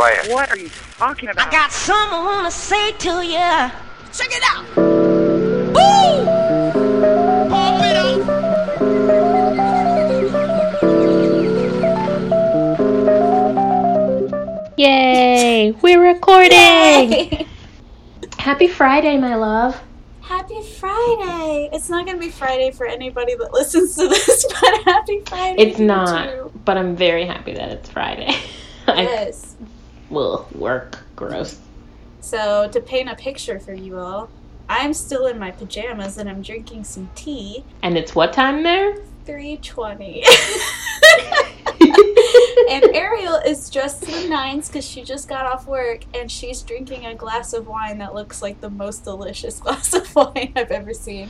quiet. What are you talking about? I got something I wanna say to you. Check it out. Woo! Pump it up. Yay! We're recording! Happy Friday, my love. Happy Friday! It's not gonna be Friday for anybody that listens to this, but happy Friday. It's to you not, too. but I'm very happy that it's Friday. I Yes. Will work. Gross. So to paint a picture for you all, I'm still in my pajamas and I'm drinking some tea. And it's what time there? 320. and Ariel is dressed to the nines because she just got off work and she's drinking a glass of wine that looks like the most delicious glass of wine I've ever seen.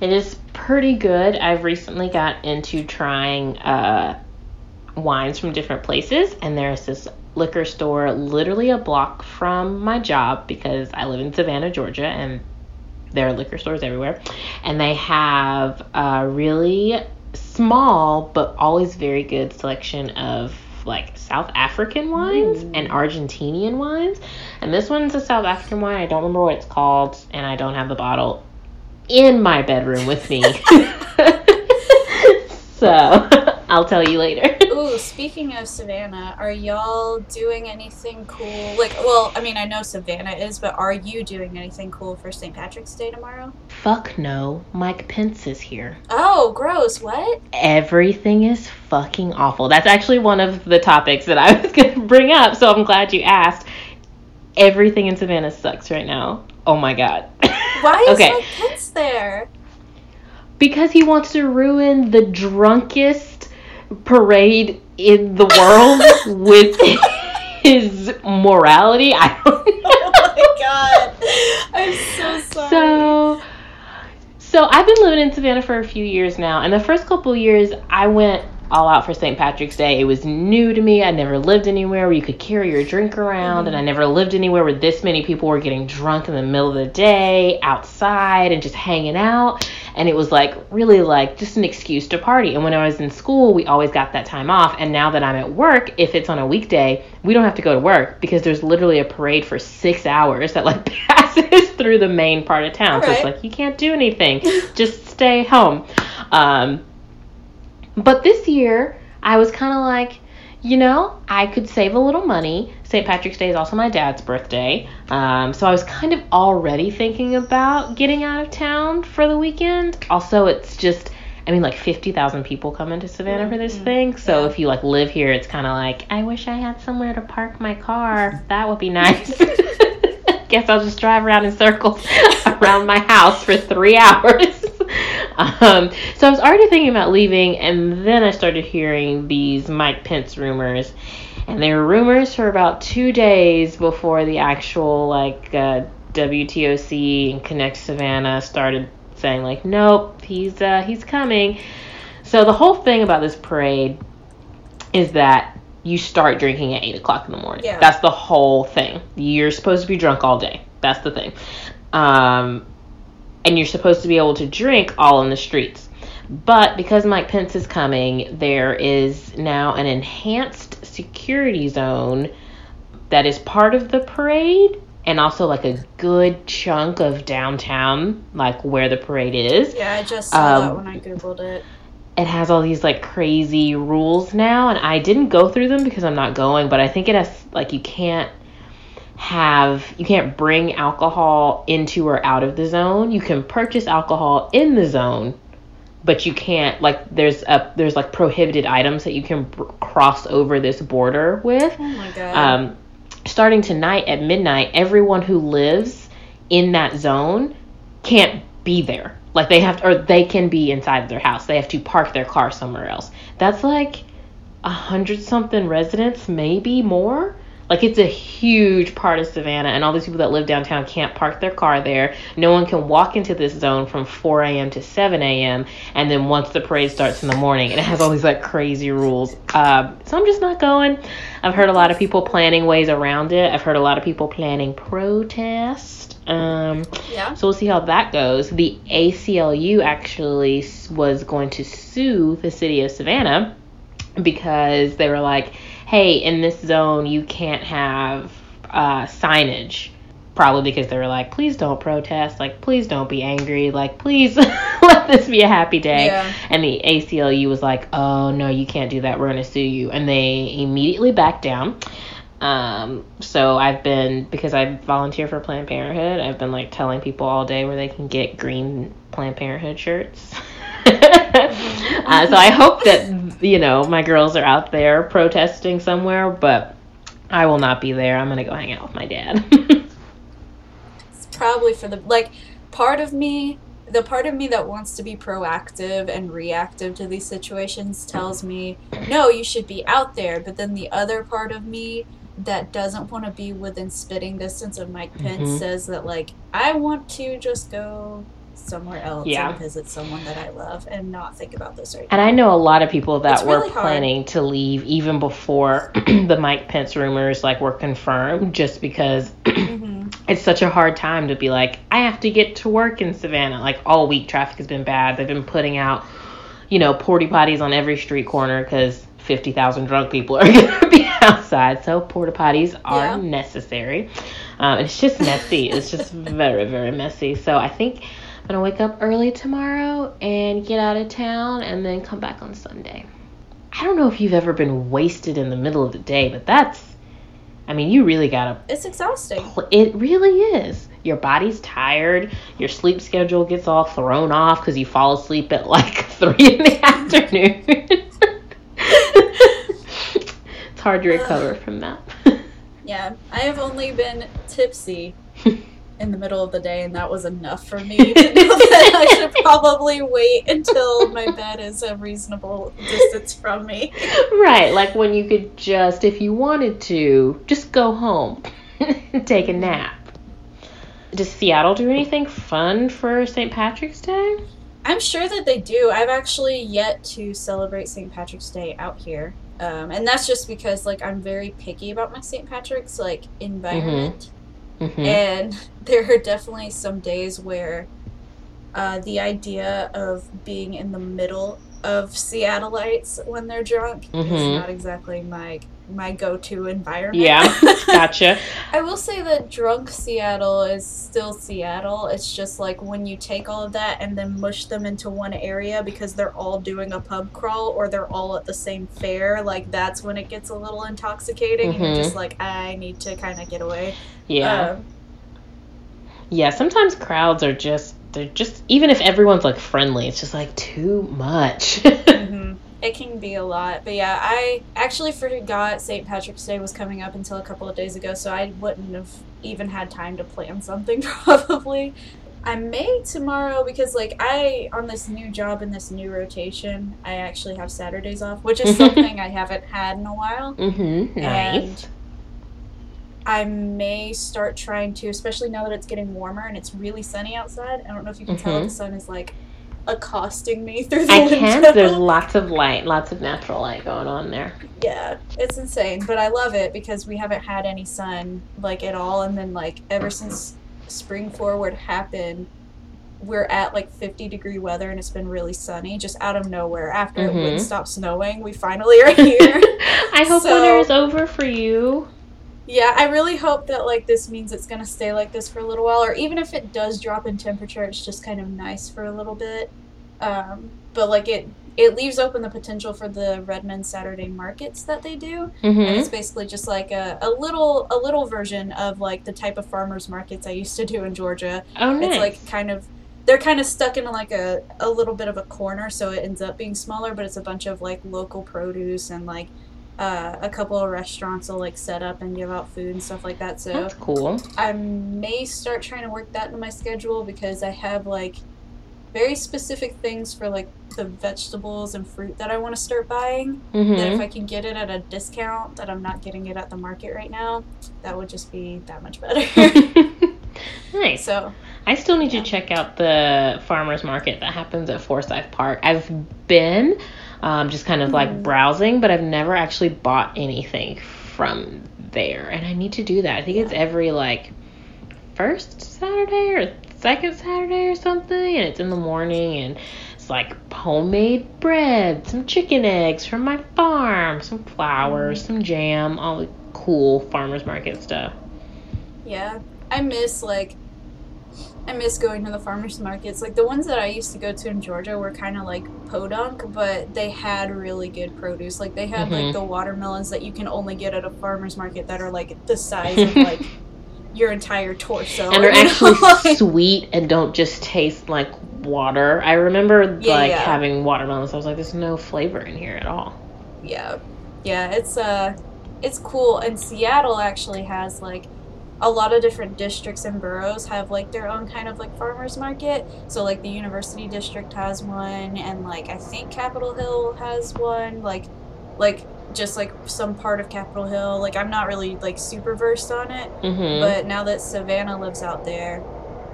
It is pretty good. I've recently got into trying uh, wines from different places, and there's this liquor store literally a block from my job because I live in Savannah, Georgia, and there are liquor stores everywhere. And they have a really small but always very good selection of like South African wines mm. and Argentinian wines. And this one's a South African wine. I don't remember what it's called, and I don't have the bottle in my bedroom with me. so I'll tell you later. Ooh, speaking of Savannah, are y'all doing anything cool? Like, well, I mean, I know Savannah is, but are you doing anything cool for St. Patrick's Day tomorrow? Fuck no. Mike Pence is here. Oh, gross. What? Everything is fucking awful. That's actually one of the topics that I was going to bring up, so I'm glad you asked. Everything in Savannah sucks right now. Oh my god. Why is okay. Mike Pence there? Because he wants to ruin the drunkest parade in the world with his morality. I don't know. Oh my god. I'm so sorry. So, so I've been living in Savannah for a few years now, and the first couple years I went all out for St. Patrick's Day. It was new to me. I never lived anywhere where you could carry your drink around, and I mm-hmm. never lived anywhere where this many people were getting drunk in the middle of the day outside and just hanging out. And it was like really like just an excuse to party. And when I was in school, we always got that time off. And now that I'm at work, if it's on a weekday, we don't have to go to work because there's literally a parade for six hours that like passes through the main part of town. So it's like you can't do anything. just stay home. Um, but this year, I was kind of like, you know, I could save a little money. St. Patrick's Day is also my dad's birthday. Um, so I was kind of already thinking about getting out of town for the weekend. Also, it's just, I mean, like 50,000 people come into Savannah for this thing. So Yeah. if you like live here, it's kind of like, I wish I had somewhere to park my car. That would be nice. Guess I'll just drive around in circles around my house for three hours. Um, so I was already thinking about leaving, and then I started hearing these Mike Pence rumors. And they were rumors for about two days before the actual like uh, WTOC and Connect Savannah started saying like, nope, he's uh, he's coming. So the whole thing about this parade is that you start drinking at eight o'clock in the morning. Yeah. That's the whole thing. You're supposed to be drunk all day. That's the thing. Um, and you're supposed to be able to drink all in the streets. But because Mike Pence is coming, there is now an enhanced security zone that is part of the parade and also like a good chunk of downtown, like where the parade is. Yeah, I just saw that Um, when I googled it. It has all these like crazy rules now, and I didn't go through them because I'm not going, but I think it has like you can't have you can't bring alcohol into or out of the zone. You can purchase alcohol in the zone, but you can't like there's a there's like prohibited items that you can br- cross over this border with. Oh my god. Um, starting tonight at midnight, everyone who lives in that zone can't be there. Like they have to, or they can be inside their house. They have to park their car somewhere else. That's like a hundred something residents, maybe more. Like it's a huge part of Savannah, and all these people that live downtown can't park their car there. No one can walk into this zone from 4 a.m. to 7 a.m. And then once the parade starts in the morning, it has all these like crazy rules. Um, so I'm just not going. I've heard a lot of people planning ways around it. I've heard a lot of people planning protest. Um, yeah. so we'll see how that goes. The ACLU actually was going to sue the city of Savannah because they were like, hey, in this zone, you can't have uh, signage. Probably because they were like, please don't protest. Like, please don't be angry. Like, please let this be a happy day. Yeah. And the ACLU was like, oh, no, you can't do that. We're going to sue you. And they immediately backed down. Um, so I've been because I volunteer for Planned Parenthood. I've been like telling people all day where they can get green Planned Parenthood shirts. uh, so I hope that you know my girls are out there protesting somewhere, but I will not be there. I'm gonna go hang out with my dad. It's probably for the like part of me the part of me that wants to be proactive and reactive to these situations tells me no you should be out there but then the other part of me that doesn't want to be within spitting distance of Mike Pence Mhm. says that like I want to just go somewhere else Yeah. and visit someone that I love and not think about this right And I know a lot of people that It's were really planning to leave even before the Mike Pence rumors like were confirmed, just because now. hmm it's such a hard time to be like, I have to get to work in Savannah. Like all week, traffic has been bad. They've been putting out, you know, porty potties on every street corner because fifty thousand drunk people are going to be outside. So porta potties are Yeah. necessary. Um, it's just messy. it's just very very messy. So I think I'm gonna wake up early tomorrow and get out of town and then come back on Sunday. I don't know if you've ever been wasted in the middle of the day, but that's. I mean, you really gotta It's exhausting. pl- it really is. Your body's tired. Your sleep schedule gets all thrown off because you fall asleep at like three in the afternoon. it's hard to recover from that. Yeah, I have only been tipsy in the middle of the day, and that was enough for me to know that I should probably wait until my bed is a reasonable distance from me. right, like when you could just, if you wanted to, just go home and take a nap. Does Seattle do anything fun for St. Patrick's Day? I'm sure that they do. I've actually yet to celebrate St. Patrick's Day out here. Um, and that's just because like I'm very picky about my St. Patrick's like environment. Mm-hmm. And there are definitely some days where uh, the idea of being in the middle of Seattleites when they're drunk is Mhm. not exactly my my go-to environment. Yeah, gotcha. I will say that drunk Seattle is still Seattle. It's just like when you take all of that and then mush them into one area because they're all doing a pub crawl or they're all at the same fair, like that's when it gets a little intoxicating and Mhm. you're just like, I need to kind of get away. Yeah. Um, Yeah, sometimes crowds are just they're just even if everyone's like friendly, it's just like too much. mhm. It can be a lot. But yeah, I actually forgot St. Patrick's Day was coming up until a couple of days ago, so I wouldn't have even had time to plan something probably. I may tomorrow because like I on this new job in this new rotation, I actually have Saturdays off, which is something I haven't had in a while. mhm. Nice. And I may start trying to, especially now that it's getting warmer and it's really sunny outside. I don't know if you can tell Mhm. the sun is like accosting me through the I window. can. There's lots of light, lots of natural light going on there. Yeah, it's insane, but I love it because we haven't had any sun like at all, and then like ever since spring forward happened, we're at like 50 degree weather and it's been really sunny just out of nowhere. After it Mhm. would stop snowing, we finally are here. I hope So- winter is over for you. Yeah, I really hope that like this means it's gonna stay like this for a little while, or even if it does drop in temperature, it's just kind of nice for a little bit. Um, but like it, it leaves open the potential for the Redmond Saturday markets that they do. and Mm-hmm. it's basically just like a, a little a little version of like the type of farmers markets I used to do in Georgia. Oh, nice. It's like kind of they're kind of stuck in like a, a little bit of a corner, so it ends up being smaller, but it's a bunch of like local produce and like uh, a couple of restaurants will like set up and give out food and stuff like that. So That's cool. I may start trying to work that into my schedule because I have like very specific things for like the vegetables and fruit that I want to start buying that if Mm-hmm. I can get it at a discount that I'm not getting it at the market right now, that would just be that much better. nice. so I still need Yeah. to check out the farmers market that happens at Forsyth Park. I've been um, just kind of like Mhm. browsing, but I've never actually bought anything from there, and I need to do that. I think it's every like first Saturday or second Saturday or something, and it's in the morning, and it's like homemade bread, some chicken eggs from my farm, some flowers, some jam, all the cool farmers market stuff. Yeah, I miss like I miss going to the farmers markets. Like the ones that I used to go to in Georgia were kind of like podunk, but they had really good produce. Like they had Mhm. like the watermelons that you can only get at a farmers market that are like the size of like your entire torso. and they're actually Like- sweet and don't just taste like water. I remember Yeah, like yeah. having watermelons. I was like, there's no flavor in here at all. yeah yeah it's uh it's cool and seattle actually has like a lot of different districts and boroughs have like their own kind of like farmers market so like the university district has one and like i think capitol hill has one like like just like some part of capitol hill like i'm not really like super versed on it Mm-hmm. but now that savannah lives out there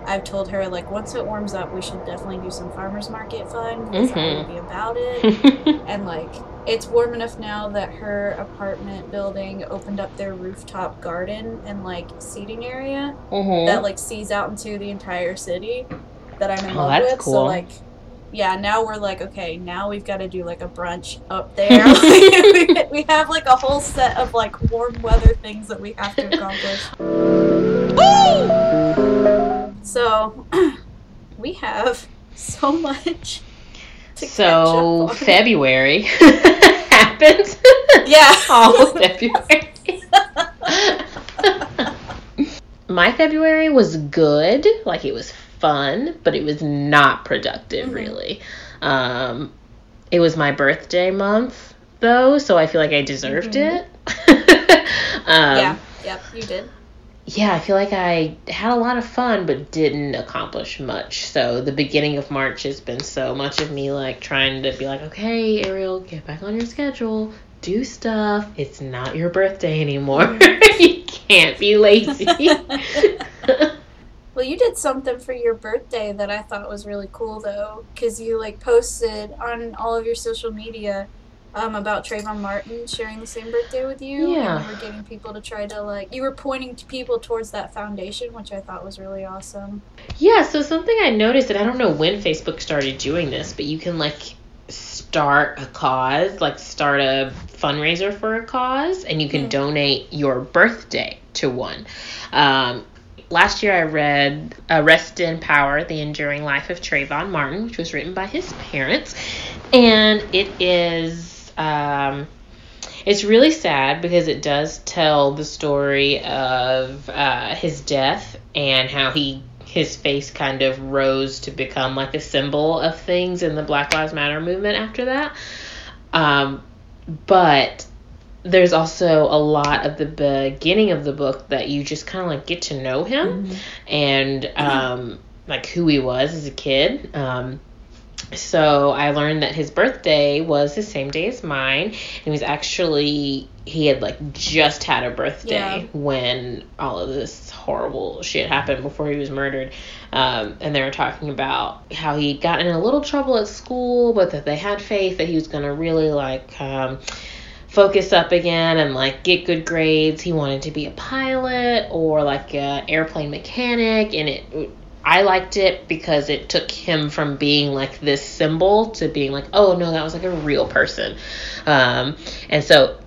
I've told her like once it warms up, we should definitely do some farmers market fun. I Mhm. will be about it and like it's warm enough now that her apartment building opened up their rooftop garden and like seating area Mhm. that like sees out into the entire city that I'm in Oh, love that's with. So like yeah, now we're like, okay, now we've got to do like a brunch up there. we, have like a whole set of like warm weather things that we have to accomplish. So we have so much so catch up on. February happened. Yeah. all February. My February was good, like it was fun, but it was not productive Mhm. really. Um, it was my birthday month though, so I feel like I deserved Mhm. it. um, yeah. Yep. You did. Yeah, I feel like I had a lot of fun but didn't accomplish much. So the beginning of March has been so much of me like trying to be like, okay, Ariel, get back on your schedule, do stuff. It's not your birthday anymore. you can't be lazy. Well, you did something for your birthday that I thought was really cool, though, because you like posted on all of your social media um, about Trayvon Martin sharing the same birthday with you. Yeah. And you were getting people to try to like you were pointing to people towards that foundation, which I thought was really awesome. Yeah, so something I noticed, and I don't know when Facebook started doing this, but you can like start a cause, like start a fundraiser for a cause, and you can Hmm. donate your birthday to one. Um, last year I read uh, Rest in Power The Enduring Life of Trayvon Martin, which was written by his parents, and it is. Um, it's really sad because it does tell the story of uh, his death and how he his face kind of rose to become like a symbol of things in the Black Lives Matter movement after that. Um, but there's also a lot of the beginning of the book that you just kind of like get to know him and um, like who he was as a kid. Um, so I learned that his birthday was the same day as mine. And he was actually he had like just had a birthday Yeah. when all of this horrible shit happened before he was murdered. Um, and they were talking about how he got in a little trouble at school, but that they had faith that he was gonna really like um, focus up again and like get good grades. He wanted to be a pilot or like a airplane mechanic, and it. I liked it because it took him from being like this symbol to being like, oh no, that was like a real person. Um, and so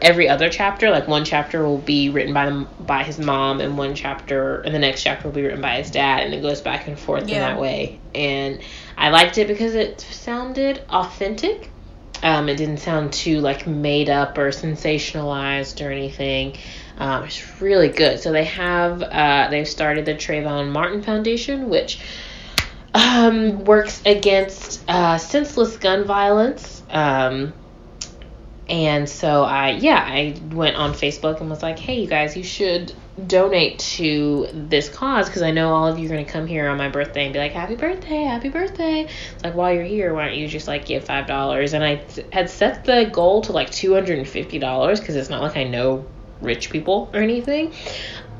every other chapter, like one chapter will be written by them by his mom, and one chapter, and the next chapter will be written by his dad, and it goes back and forth in that way. And I liked it because it sounded authentic. Um, it didn't sound too like made up or sensationalized or anything. Um, it's really good. So they have uh, they've started the Trayvon Martin Foundation, which um, works against uh, senseless gun violence. Um, and so I yeah I went on Facebook and was like, hey you guys, you should donate to this cause because I know all of you are gonna come here on my birthday and be like, happy birthday, happy birthday. It's like while you're here, why don't you just like give five dollars? And I had set the goal to like two hundred and fifty dollars because it's not like I know rich people or anything.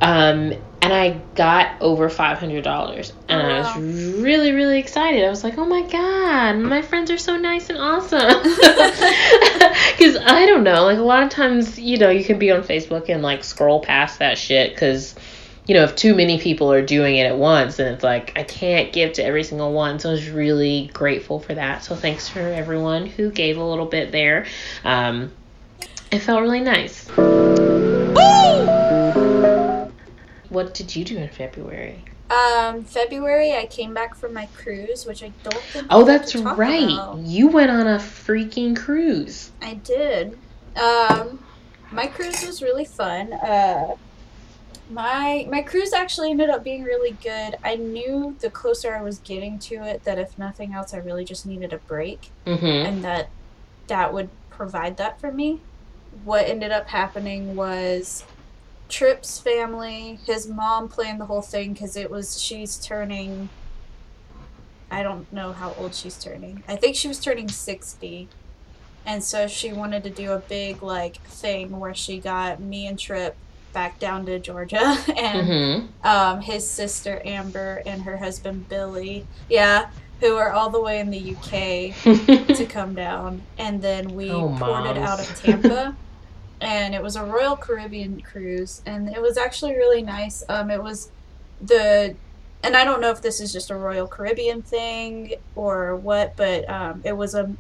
Um, and I got over five hundred dollars, and I was really, really excited. I was like, "Oh my god, my friends are so nice and awesome." Because I don't know, like a lot of times, you know, you can be on Facebook and like scroll past that shit because you know, if too many people are doing it at once, then it's like I can't give to every single one. So I was really grateful for that. So thanks for everyone who gave a little bit there. Um, it felt really nice. What did you do in February? Um, February, I came back from my cruise, which I don't think. Oh, that's right. about. You went on a freaking cruise. I did. Um, my cruise was really fun. Uh, my my cruise actually ended up being really good. I knew the closer I was getting to it that if nothing else, I really just needed a break, Mm-hmm. and that that would provide that for me. What ended up happening was Tripp's family, his mom planned the whole thing because it was she's turning. I don't know how old she's turning. I think she was turning sixty, and so she wanted to do a big like thing where she got me and Trip back down to Georgia and Mm-hmm. um, his sister Amber and her husband Billy, yeah, who are all the way in the UK to come down, and then we Oh, ported moms. out of Tampa, and it was a Royal Caribbean cruise, and it was actually really nice. Um, it was the, and I don't know if this is just a Royal Caribbean thing or what, but um, it was a,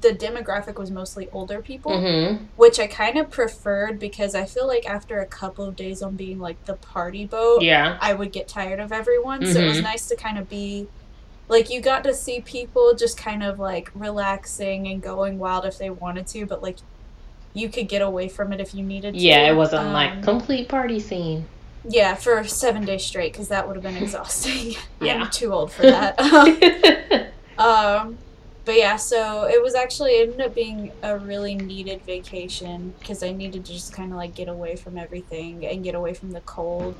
the demographic was mostly older people, Mm-hmm. which I kind of preferred because I feel like after a couple of days on being like the party boat, Yeah. I would get tired of everyone. So it was Mhm. nice to kind of be like you got to see people just kind of like relaxing and going wild if they wanted to, but like you could get away from it if you needed to. Yeah, it wasn't like Um, complete party scene. yeah for seven days straight because that would have been exhausting. Yeah. I'm too old for that. um, but yeah, so it was actually it ended up being a really needed vacation because I needed to just kind of like get away from everything and get away from the cold.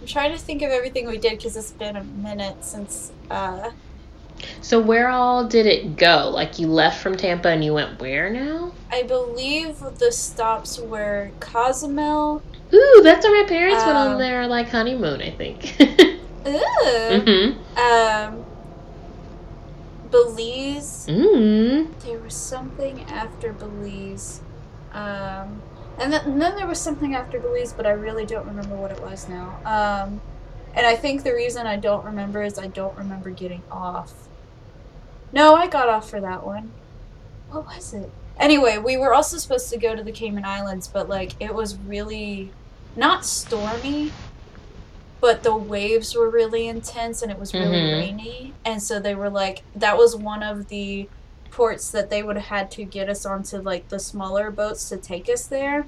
I'm trying to think of everything we did because it's been a minute since. Uh, so where all did it go? Like you left from Tampa and you went where now? I believe the stops were Cozumel. Ooh, that's where my parents went on Um, their like honeymoon, I think. Ugh. mm-hmm. Um, Belize. Mm. There was something after Belize. Um, and, then and then there was something after Belize, but I really don't remember what it was now. Um, and I think the reason I don't remember is I don't remember getting off. No, I got off for that one. What was it? Anyway, we were also supposed to go to the Cayman Islands, but like it was really not stormy, but the waves were really intense and it was really Mhm. rainy. And so they were like, that was one of the ports that they would have had to get us onto like the smaller boats to take us there.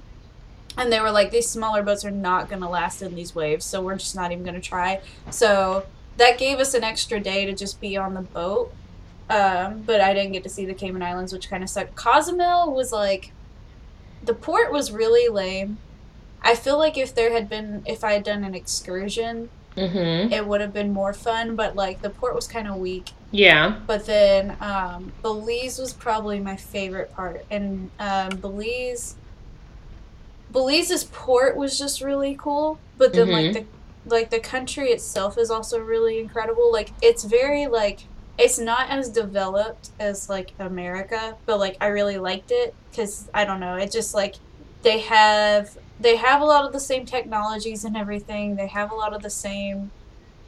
And they were like, these smaller boats are not going to last in these waves, so we're just not even going to try. So that gave us an extra day to just be on the boat. Um, but I didn't get to see the Cayman Islands, which kind of sucked. Cozumel was like, the port was really lame. I feel like if there had been, if I had done an excursion, Mm-hmm. it would have been more fun, but like the port was kind of weak. Yeah. But then um, Belize was probably my favorite part, and um, Belize, Belize's port was just really cool. But then like Mhm. the like the country itself is also really incredible. Like it's very like it's not as developed as like America, but like I really liked it because I don't know, it just like they have they have a lot of the same technologies and everything. They have a lot of the same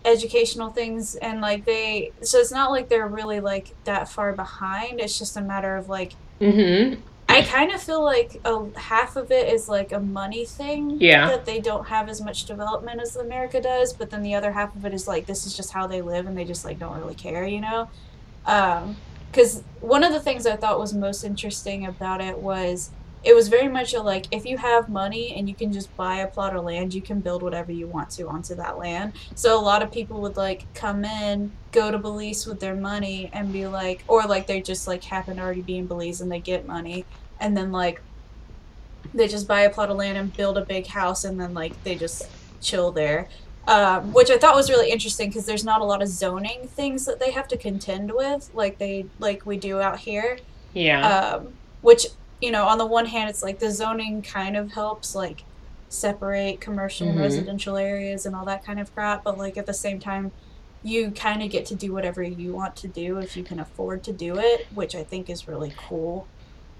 educational things and like they so it's not like they're really like that far behind it's just a matter of like Mm-hmm. I kind of feel like a half of it is like a money thing Yeah. that they don't have as much development as america does but then the other half of it is like this is just how they live and they just like don't really care you know? Um because one of the things i thought was most interesting about it was it was very much a like if you have money and you can just buy a plot of land you can build whatever you want to onto that land. So a lot of people would like come in go to belize with their money and be like or like they just like happen to already be in belize and they get money and then like they just buy a plot of land and build a big house and then like they just chill there um, which i thought was really interesting because there's not a lot of zoning things that they have to contend with like they like we do out here Yeah. um, which you know on the one hand it's like the zoning kind of helps like separate commercial and Mhm. residential areas and all that kind of crap but like at the same time you kind of get to do whatever you want to do if you can afford to do it which i think is really cool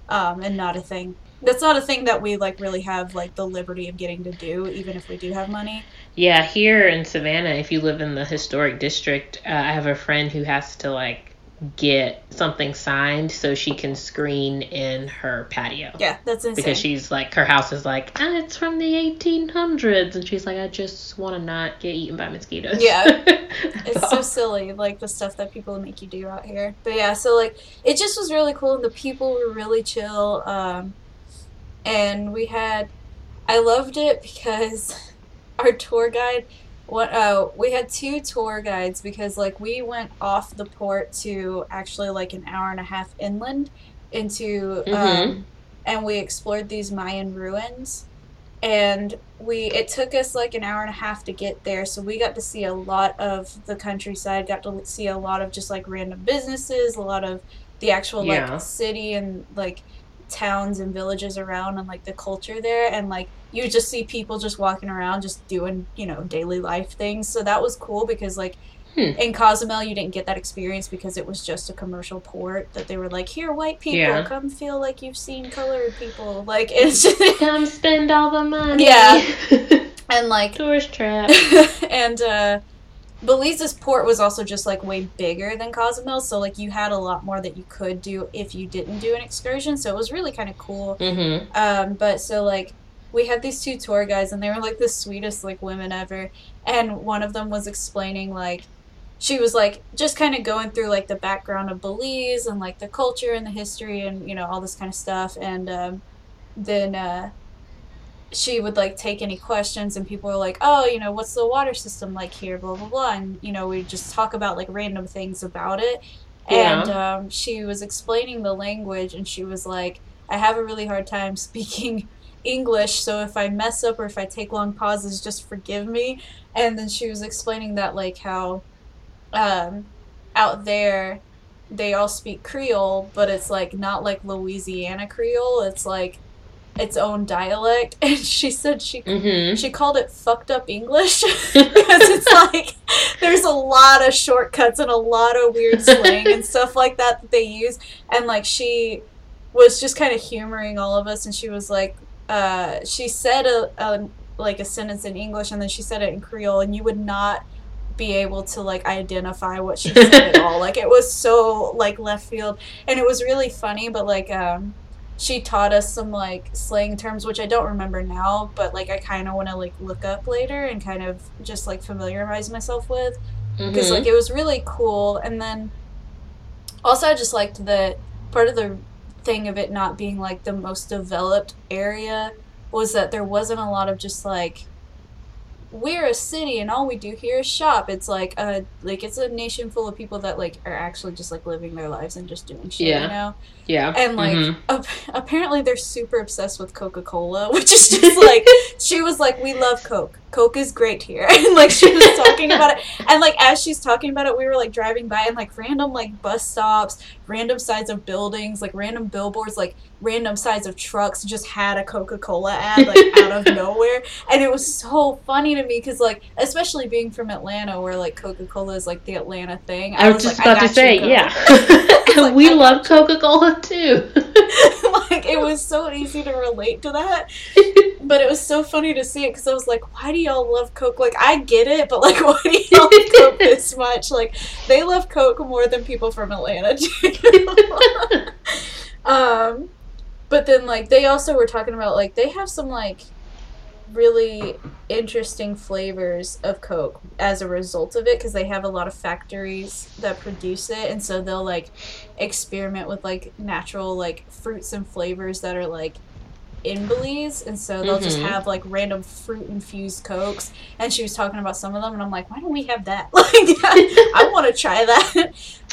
um, and not a thing. That's not a thing that we like really have like the liberty of getting to do, even if we do have money. Yeah, here in Savannah, if you live in the historic district, uh, I have a friend who has to like get something signed so she can screen in her patio. Yeah, that's insane. Because she's like, her house is like, ah, it's from the 1800s. And she's like, I just want to not get eaten by mosquitoes. Yeah. it's so silly, like the stuff that people make you do out here. But yeah, so like it just was really cool, and the people were really chill. Um, and we had, I loved it because our tour guide. What uh, we had two tour guides because like we went off the port to actually like an hour and a half inland into um, Mhm. and we explored these Mayan ruins and we it took us like an hour and a half to get there so we got to see a lot of the countryside got to see a lot of just like random businesses a lot of the actual Yeah. like city and like towns and villages around and like the culture there and like you just see people just walking around just doing you know daily life things so that was cool because like Hmm. in Cozumel you didn't get that experience because it was just a commercial port that they were like here white people Yeah. come feel like you've seen colored people like it's just Come spend all the money. Yeah. and like Tourist trap. and uh Belize's port was also just like way bigger than Cozumel, so like you had a lot more that you could do if you didn't do an excursion. So it was really kind of cool. Mm-hmm. Um, but so like we had these two tour guys, and they were like the sweetest like women ever. And one of them was explaining like she was like just kind of going through like the background of Belize and like the culture and the history and you know all this kind of stuff. And um, then uh, she would like take any questions, and people were like, "Oh, you know, what's the water system like here?" Blah blah blah, and you know we just talk about like random things about it. Yeah. And um, she was explaining the language, and she was like, "I have a really hard time speaking." English, so if I mess up or if I take long pauses, just forgive me. And then she was explaining that, like, how um, out there they all speak Creole, but it's like not like Louisiana Creole, it's like its own dialect. And she said she Mm-hmm. she called it fucked up English because it's like there's a lot of shortcuts and a lot of weird slang and stuff like that that they use. And like she was just kind of humoring all of us, and she was like, uh, she said a, a like a sentence in English, and then she said it in Creole, and you would not be able to like identify what she said at all. Like it was so like left field, and it was really funny. But like um, she taught us some like slang terms, which I don't remember now, but like I kind of want to like look up later and kind of just like familiarize myself with because Mm-hmm. like it was really cool and then also i just liked that part of the thing of it not being like the most developed area was that there wasn't a lot of just like we're a city and all we do here is shop it's like a like it's a nation full of people that like are actually just like living their lives and just doing shit Yeah. you know yeah. and like Mhm. ap- apparently they're super obsessed with coca-cola which is just like she was like we love coke coke is great here and like she was talking about it and like as she's talking about it we were like driving by and like random like bus stops random sides of buildings like random billboards like random sides of trucks just had a coca-cola ad like out of nowhere and it was so funny to me because like especially being from atlanta where like coca-cola is like the atlanta thing I was just like, about to you, say, Coke. yeah. like, we I love Coca Cola too. like it was so easy to relate to that but it was so funny to see it because i was like why do y'all love coke? Like i get it but like why do y'all love coke this much? Like they love coke more than people from atlanta do. Um but then like they also were talking about like they have some like really interesting flavors of coke as a result of it because they have a lot of factories that produce it and so they'll like experiment with like natural like fruits and flavors that are like in Belize, and so they'll just Mhm. have like random fruit infused cokes. And she was talking about some of them, and I'm like, why don't we have that? Like, I want to try that.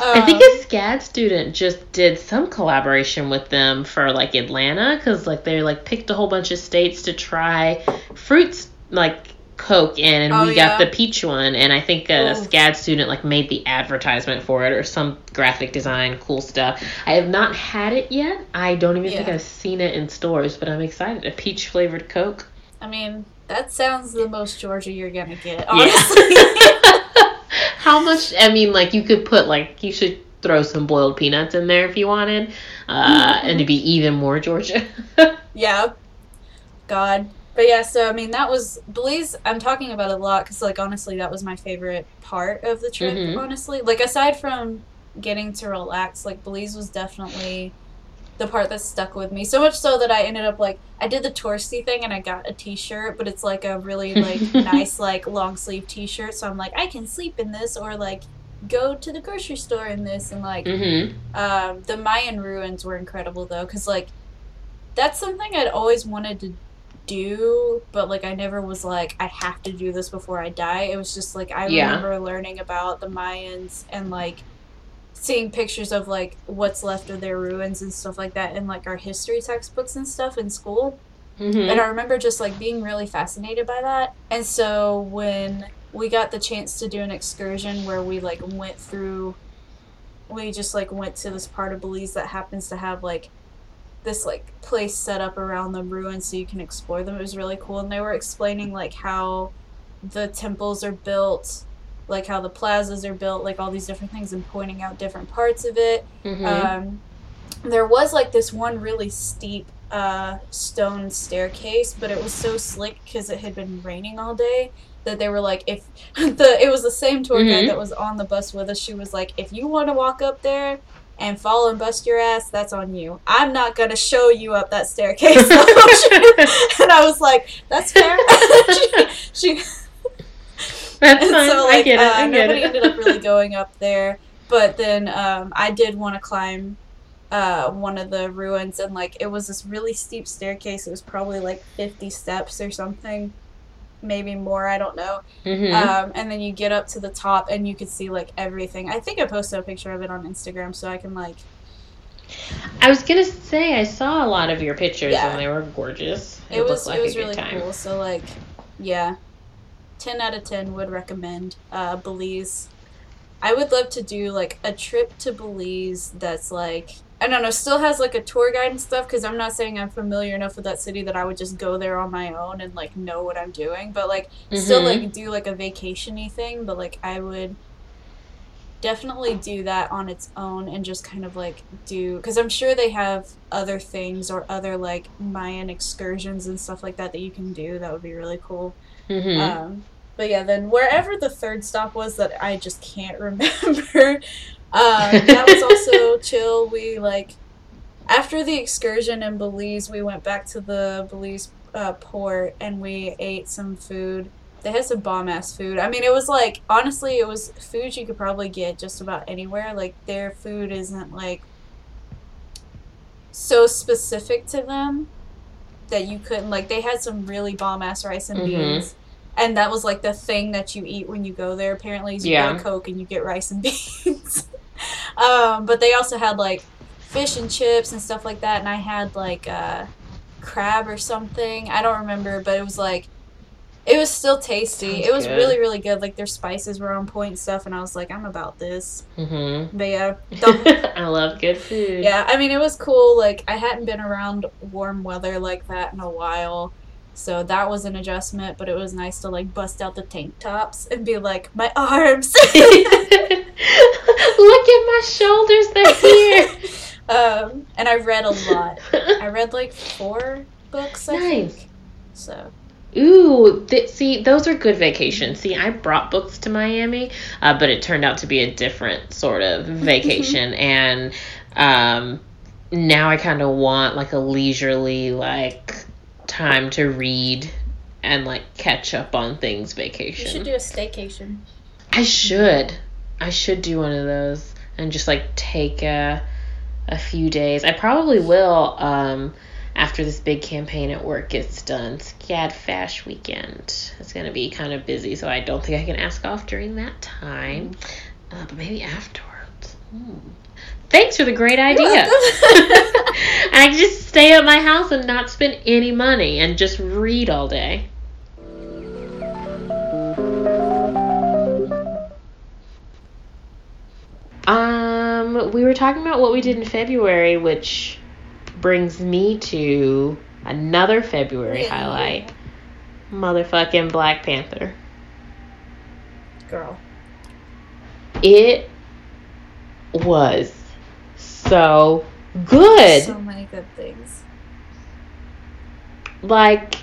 I think Um, a SCAD student just did some collaboration with them for like Atlanta because like they like picked a whole bunch of states to try fruits like Coke in, and Oh, we yeah? got the peach one. And I think a Ooh. SCAD student like made the advertisement for it or some graphic design cool stuff. I have not had it yet. I don't even think I've seen it in stores, but I'm excited. A peach flavored Coke. I mean, that sounds the most Georgia you're gonna get, Yeah. How much? I mean, like you could put like you should throw some boiled peanuts in there if you wanted. uh, and to be even more Georgia. Yeah. God. But yeah, so I mean, that was Belize. I'm talking about it a lot because, like, honestly, that was my favorite part of the trip. Mhm. Honestly, like, aside from getting to relax, like, Belize was definitely the part that stuck with me. So much so that I ended up like I did the touristy thing and I got a T-shirt, but it's like a really like nice like long sleeve T-shirt. So I'm like, I can sleep in this or like go to the grocery store in this and like mm-hmm. um, the Mayan ruins were incredible though, because like that's something I'd always wanted to do, but like I never was like I have to do this before I die. It was just like I Yeah. remember learning about the Mayans and like seeing pictures of like what's left of their ruins and stuff like that in like our history textbooks and stuff in school. Mm-hmm. And I remember just like being really fascinated by that. And so when we got the chance to do an excursion where we like went through we just like went to this part of Belize that happens to have like this like place set up around the ruins so you can explore them. It was really cool and they were explaining like how the temples are built, like how the plazas are built, like all these different things and pointing out different parts of it. Mm-hmm. Um, there was like this one really steep uh, stone staircase, but it was so slick because it had been raining all day that they were like, if the it was the same tour guide that was on the bus with us. She was like, if you want to walk up there and fall and bust your ass, that's on you. I'm not gonna show you up that staircase. and I was like, that's fair. she, she That's and fine. so I like get it. uh, I get nobody it. ended up really going up there but then um, i did want to climb uh, one of the ruins and like it was this really steep staircase it was probably like 50 steps or something maybe more i don't know Mhm. um, and then you get up to the top and you could see like everything i think i posted a picture of it on instagram so i can like I was gonna say I saw a lot of your pictures Yeah. and they were gorgeous. it, was like it was really time. cool so like yeah 10 out of 10 would recommend uh, belize i would love to do like a trip to belize that's like i don't know still has like a tour guide and stuff because i'm not saying i'm familiar enough with that city that i would just go there on my own and like know what i'm doing but like still Mhm. like do like a vacation-y thing but like i would definitely do that on its own and just kind of like do because i'm sure they have other things or other like mayan excursions and stuff like that that you can do that would be really cool Mhm. um but yeah then wherever the third stop was that i just can't remember um that was also chill we like after the excursion in belize we went back to the belize uh, port and we ate some food they had some bomb ass food. I mean, it was like honestly, it was food you could probably get just about anywhere. Like their food isn't like so specific to them that you couldn't like. They had some really bomb ass rice and Mhm. beans, and that was like the thing that you eat when you go there. Apparently, is you Yeah. get a coke and you get rice and beans. um, but they also had like fish and chips and stuff like that, and I had like uh, crab or something. I don't remember, but it was like it was still tasty. Sounds it was good. really really good. Like their spices were on point and stuff, and I was like, I'm about this. Mhm. But yeah, I love good food. yeah. I mean, it was cool. Like I hadn't been around warm weather like that in a while. So that was an adjustment, but it was nice to like bust out the tank tops and be like, my arms. Look at my shoulders, they're here. um, and I read a lot. I read like four books, I Nice. think. So Ooh, th- see, those are good vacations. See, I brought books to Miami, uh, but it turned out to be a different sort of vacation, and um, now I kind of want like a leisurely like time to read and like catch up on things vacation. you should do a staycation. I should. I should do one of those and just like take a a few days. I probably will um after this big campaign at work gets done. Scad Fash weekend. It's gonna be kind of busy, so I don't think I can ask off during that time. Uh, but maybe afterwards. Hmm. Thanks for the great idea. I can just stay at my house and not spend any money and just read all day. Um, we were talking about what we did in February, which brings me to another February highlight. Motherfucking Black Panther. Girl. It was so good. So many good things. like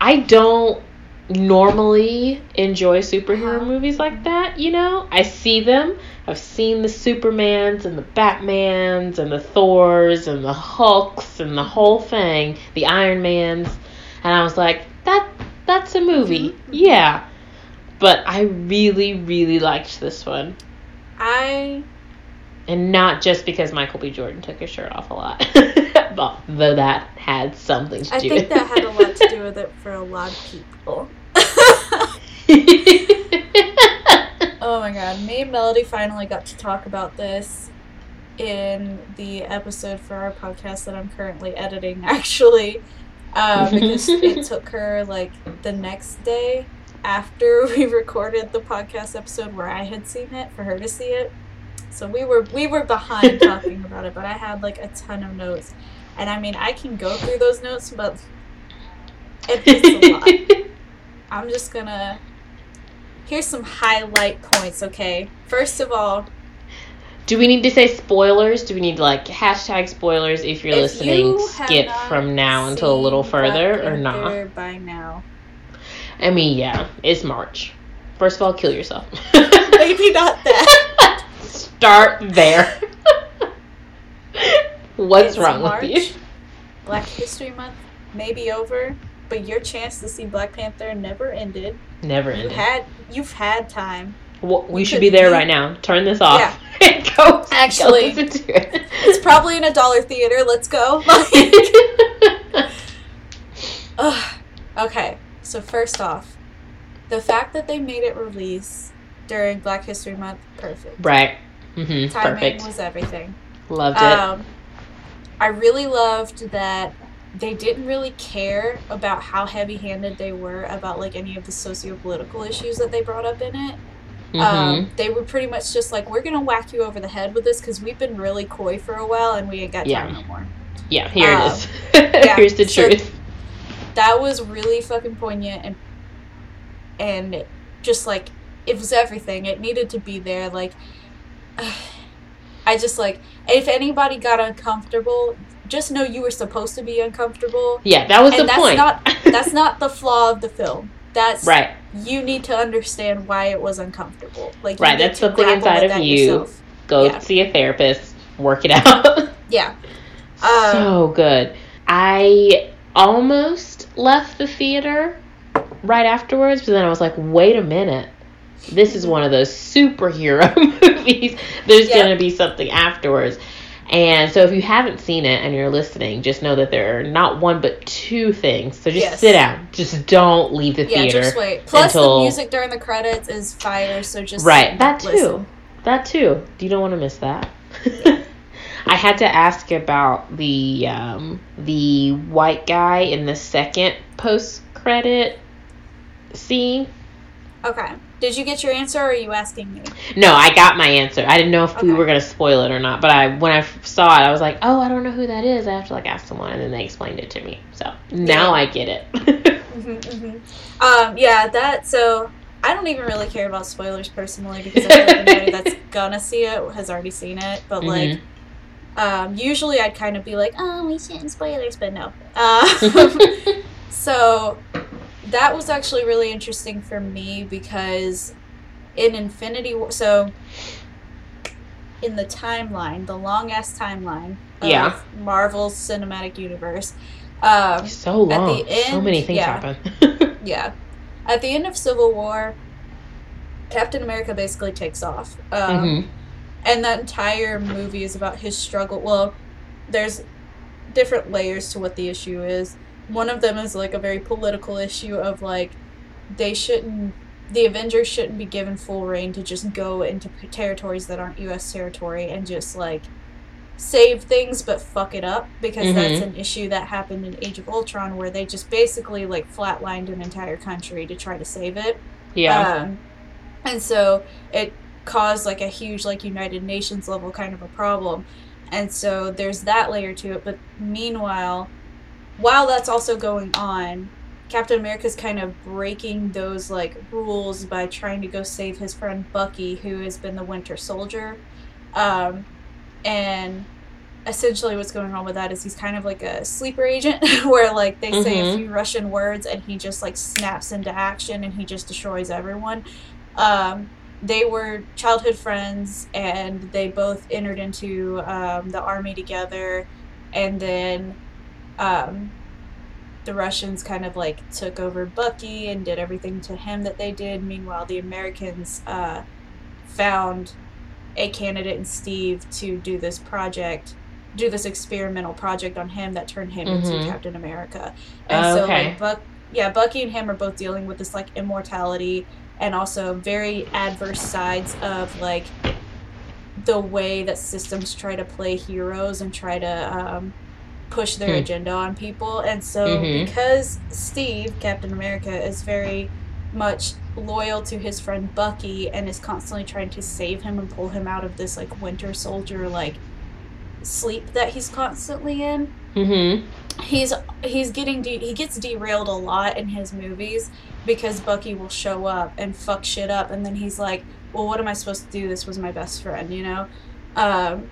I don't normally enjoy superhero Uh-huh. movies like that, you know? I see them. I've seen the Supermans and the Batmans and the Thors and the Hulks and the whole thing, the Iron Mans, and I was like, that that's a movie. Mhm. Yeah. But I really really liked this one. I And not just because Michael B. Jordan took his shirt off a lot. But- Though that had something to I do think with that had a lot to do with it for a lot of people. Oh my god, me and Melody finally got to talk about this in the episode for our podcast that I'm currently editing, actually. Um, because it took her like the next day after we recorded the podcast episode where I had seen it for her to see it. So we were we were behind talking about it, but I had like a ton of notes. And I mean I can go through those notes, but it's a lot. I'm just gonna. Here's some highlight points, okay? First of all, Do we need to say spoilers? Do we need like hashtag spoilers if you're if listening? you skip from now until a little further or not? By now, I mean, yeah, it's March. First of all, kill yourself. maybe not that. Start there. What's It's wrong March, with you? Black History Month may be over, but your chance to see Black Panther never ended. Never You had you've had time. Well, we you should be there you- right now. Turn this off. Yeah. go. Actually, go it. It's probably in a dollar theater. Let's go. Okay, so first off, the fact that they made it release during Black History Month, perfect. right. hmm Timing Perfect. was everything. Loved it. Um, I really loved that they didn't really care about how heavy-handed they were about like any of the socio-political issues that they brought up in it. hmm Um, they were pretty much just like, "We're gonna whack you over the head with this because we've been really coy for a while and we ain't got Yeah. time no more." yeah, here um, it is. Here's the so- truth. That was really fucking poignant and and just like it was everything. It needed to be there. Like I just like if anybody got uncomfortable, just know you were supposed to be uncomfortable. Yeah, that was and the that's point. not that's not the flaw of the film. That's right. You need to understand why it was uncomfortable. Like you Right, that's to something inside of you. yourself. Go Yeah. see a therapist. Work it out. Yeah. Um, so good. I almost left the theater right afterwards, but then I was like, wait a minute. This is one of those superhero movies. There's Yep. going to be something afterwards. And so if you haven't seen it and you're listening, just know that there are not one but two things. So just Yes. sit down. Just don't leave the Yeah, theater. just wait. Plus, until- the music during the credits is fire, so just Right, that too. listen. That too. You don't want to miss that. I had to ask about the um, the white guy in the second post credit scene. Okay. Did you get your answer, or are you asking me? No, I got my answer. I didn't know if we were gonna spoil it or not, but I when I saw it, I was like, oh, I don't know who that is. I have to like ask someone, and then they explained it to me. So now Yeah. I get it. hmm hmm Um, yeah, that. So I don't even really care about spoilers personally because anybody that's gonna see it has already seen it. But like, Mhm. um, usually I'd kind of be like, oh, we shouldn't spoilers, but no. Um, so that was actually really interesting for me because in Infinity War, so in the timeline, the long ass timeline of Yeah. Marvel's cinematic universe. Um, so At long. the so many things yeah. happen. Yeah. At the end of Civil War, Captain America basically takes off. Um, Mhm. And that entire movie is about his struggle. Well, there's different layers to what the issue is. One of them is like a very political issue of like, they shouldn't, the Avengers shouldn't be given full reign to just go into p- territories that aren't U.S. territory and just like save things but fuck it up because that's Mhm. an issue that happened in Age of Ultron where they just basically like flatlined an entire country to try to save it. yeah. Um, and so it caused like a huge like United Nations level kind of a problem. And so there's that layer to it. But meanwhile, while that's also going on, Captain America's kind of breaking those like rules by trying to go save his friend Bucky, who has been the Winter Soldier. Um, and essentially what's going on with that is he's kind of like a sleeper agent where like they say a Mhm. few Russian words and he just like snaps into action and he just destroys everyone. Um, they were childhood friends and they both entered into um, the army together and then um, the Russians kind of like took over Bucky and did everything to him that they did. Meanwhile, the Americans uh, found a candidate in Steve to do this project, do this experimental project on him that turned him into Mhm. Captain America. And Oh, so, like, Buck, yeah, Bucky and him are both dealing with this like immortality and also very adverse sides of like the way that systems try to play heroes and try to um, push their Hmm. agenda on people. And so, Mhm. because Steve, Captain America, is very much loyal to his friend Bucky and is constantly trying to save him and pull him out of this like winter soldier like sleep that he's constantly in Mm-hmm. he's he's getting de- he gets derailed a lot in his movies because Bucky will show up and fuck shit up and then he's like, "Well, what am I supposed to do? This was my best friend, you know?" Um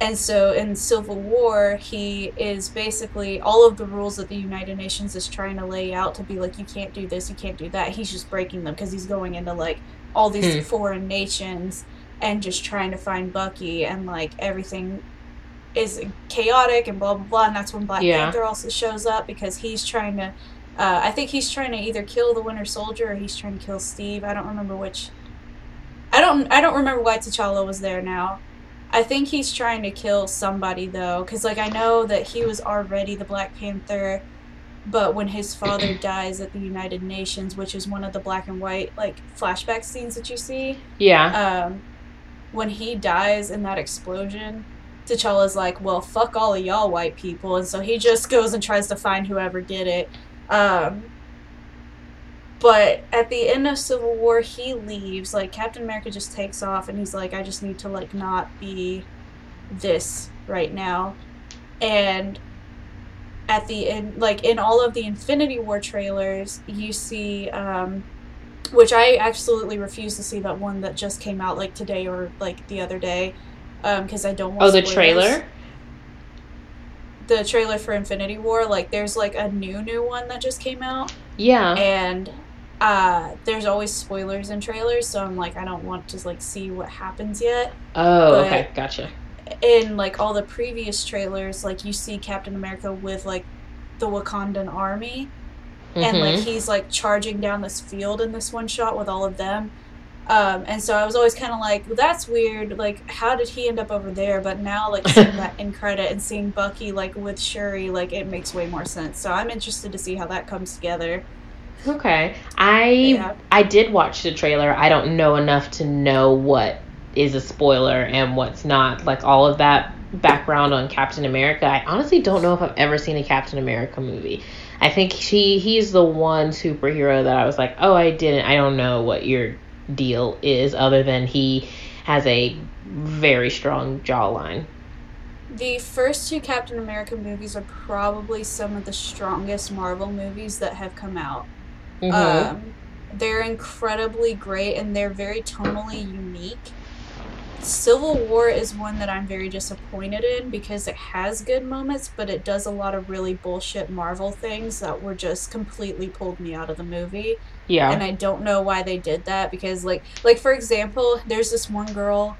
and so in Civil War, he is basically all of the rules that the United Nations is trying to lay out to be like, you can't do this, you can't do that. He's just breaking them because he's going into like all these Hmm. foreign nations and just trying to find Bucky and like everything is chaotic and blah blah blah and that's when Black Yeah. Panther also shows up because he's trying to uh, I think he's trying to either kill the Winter Soldier or he's trying to kill Steve. I don't remember which I don't I don't remember why T'Challa was there now. I think he's trying to kill somebody though cuz like I know that he was already the Black Panther but when his father dies at the United Nations, which is one of the black and white like flashback scenes that you see, Yeah. um, when he dies in that explosion, T'Challa's like, "Well, fuck all of y'all white people," and so he just goes and tries to find whoever did it. Um, but at the end of Civil War, he leaves. Like Captain America just takes off, and he's like, "I just need to like not be this right now," and at the end like in all of the infinity war trailers you see um which i absolutely refuse to see that one that just came out like today or like the other day um because i don't want Oh, the spoilers. trailer. the trailer for infinity war like there's like a new new one that just came out Yeah. and uh there's always spoilers in trailers so i'm like i don't want to like see what happens yet Oh, but- okay, gotcha. in like all the previous trailers, like you see Captain America with like the Wakandan army, and like Mhm. he's like charging down this field in this one shot with all of them. Um, and so I was always kind of like, well, that's weird. Like, how did he end up over there? But now, like seeing that in credit and seeing Bucky like with Shuri, like it makes way more sense. So I'm interested to see how that comes together. Okay. I Yeah. I did watch the trailer. I don't know enough to know what is a spoiler and what's not. Like all of that background on Captain America. I honestly don't know if I've ever seen a Captain America movie. I think he he's the one superhero that I was like, "Oh, I didn't. I don't know what your deal is other than he has a very strong jawline." The first two Captain America movies are probably some of the strongest Marvel movies that have come out. Mhm. Um, they're incredibly great and they're very tonally unique. Civil War is one that I'm very disappointed in because it has good moments, but it does a lot of really bullshit Marvel things that were just completely pulled me out of the movie. yeah. And I don't know why they did that because like like for example, there's this one girl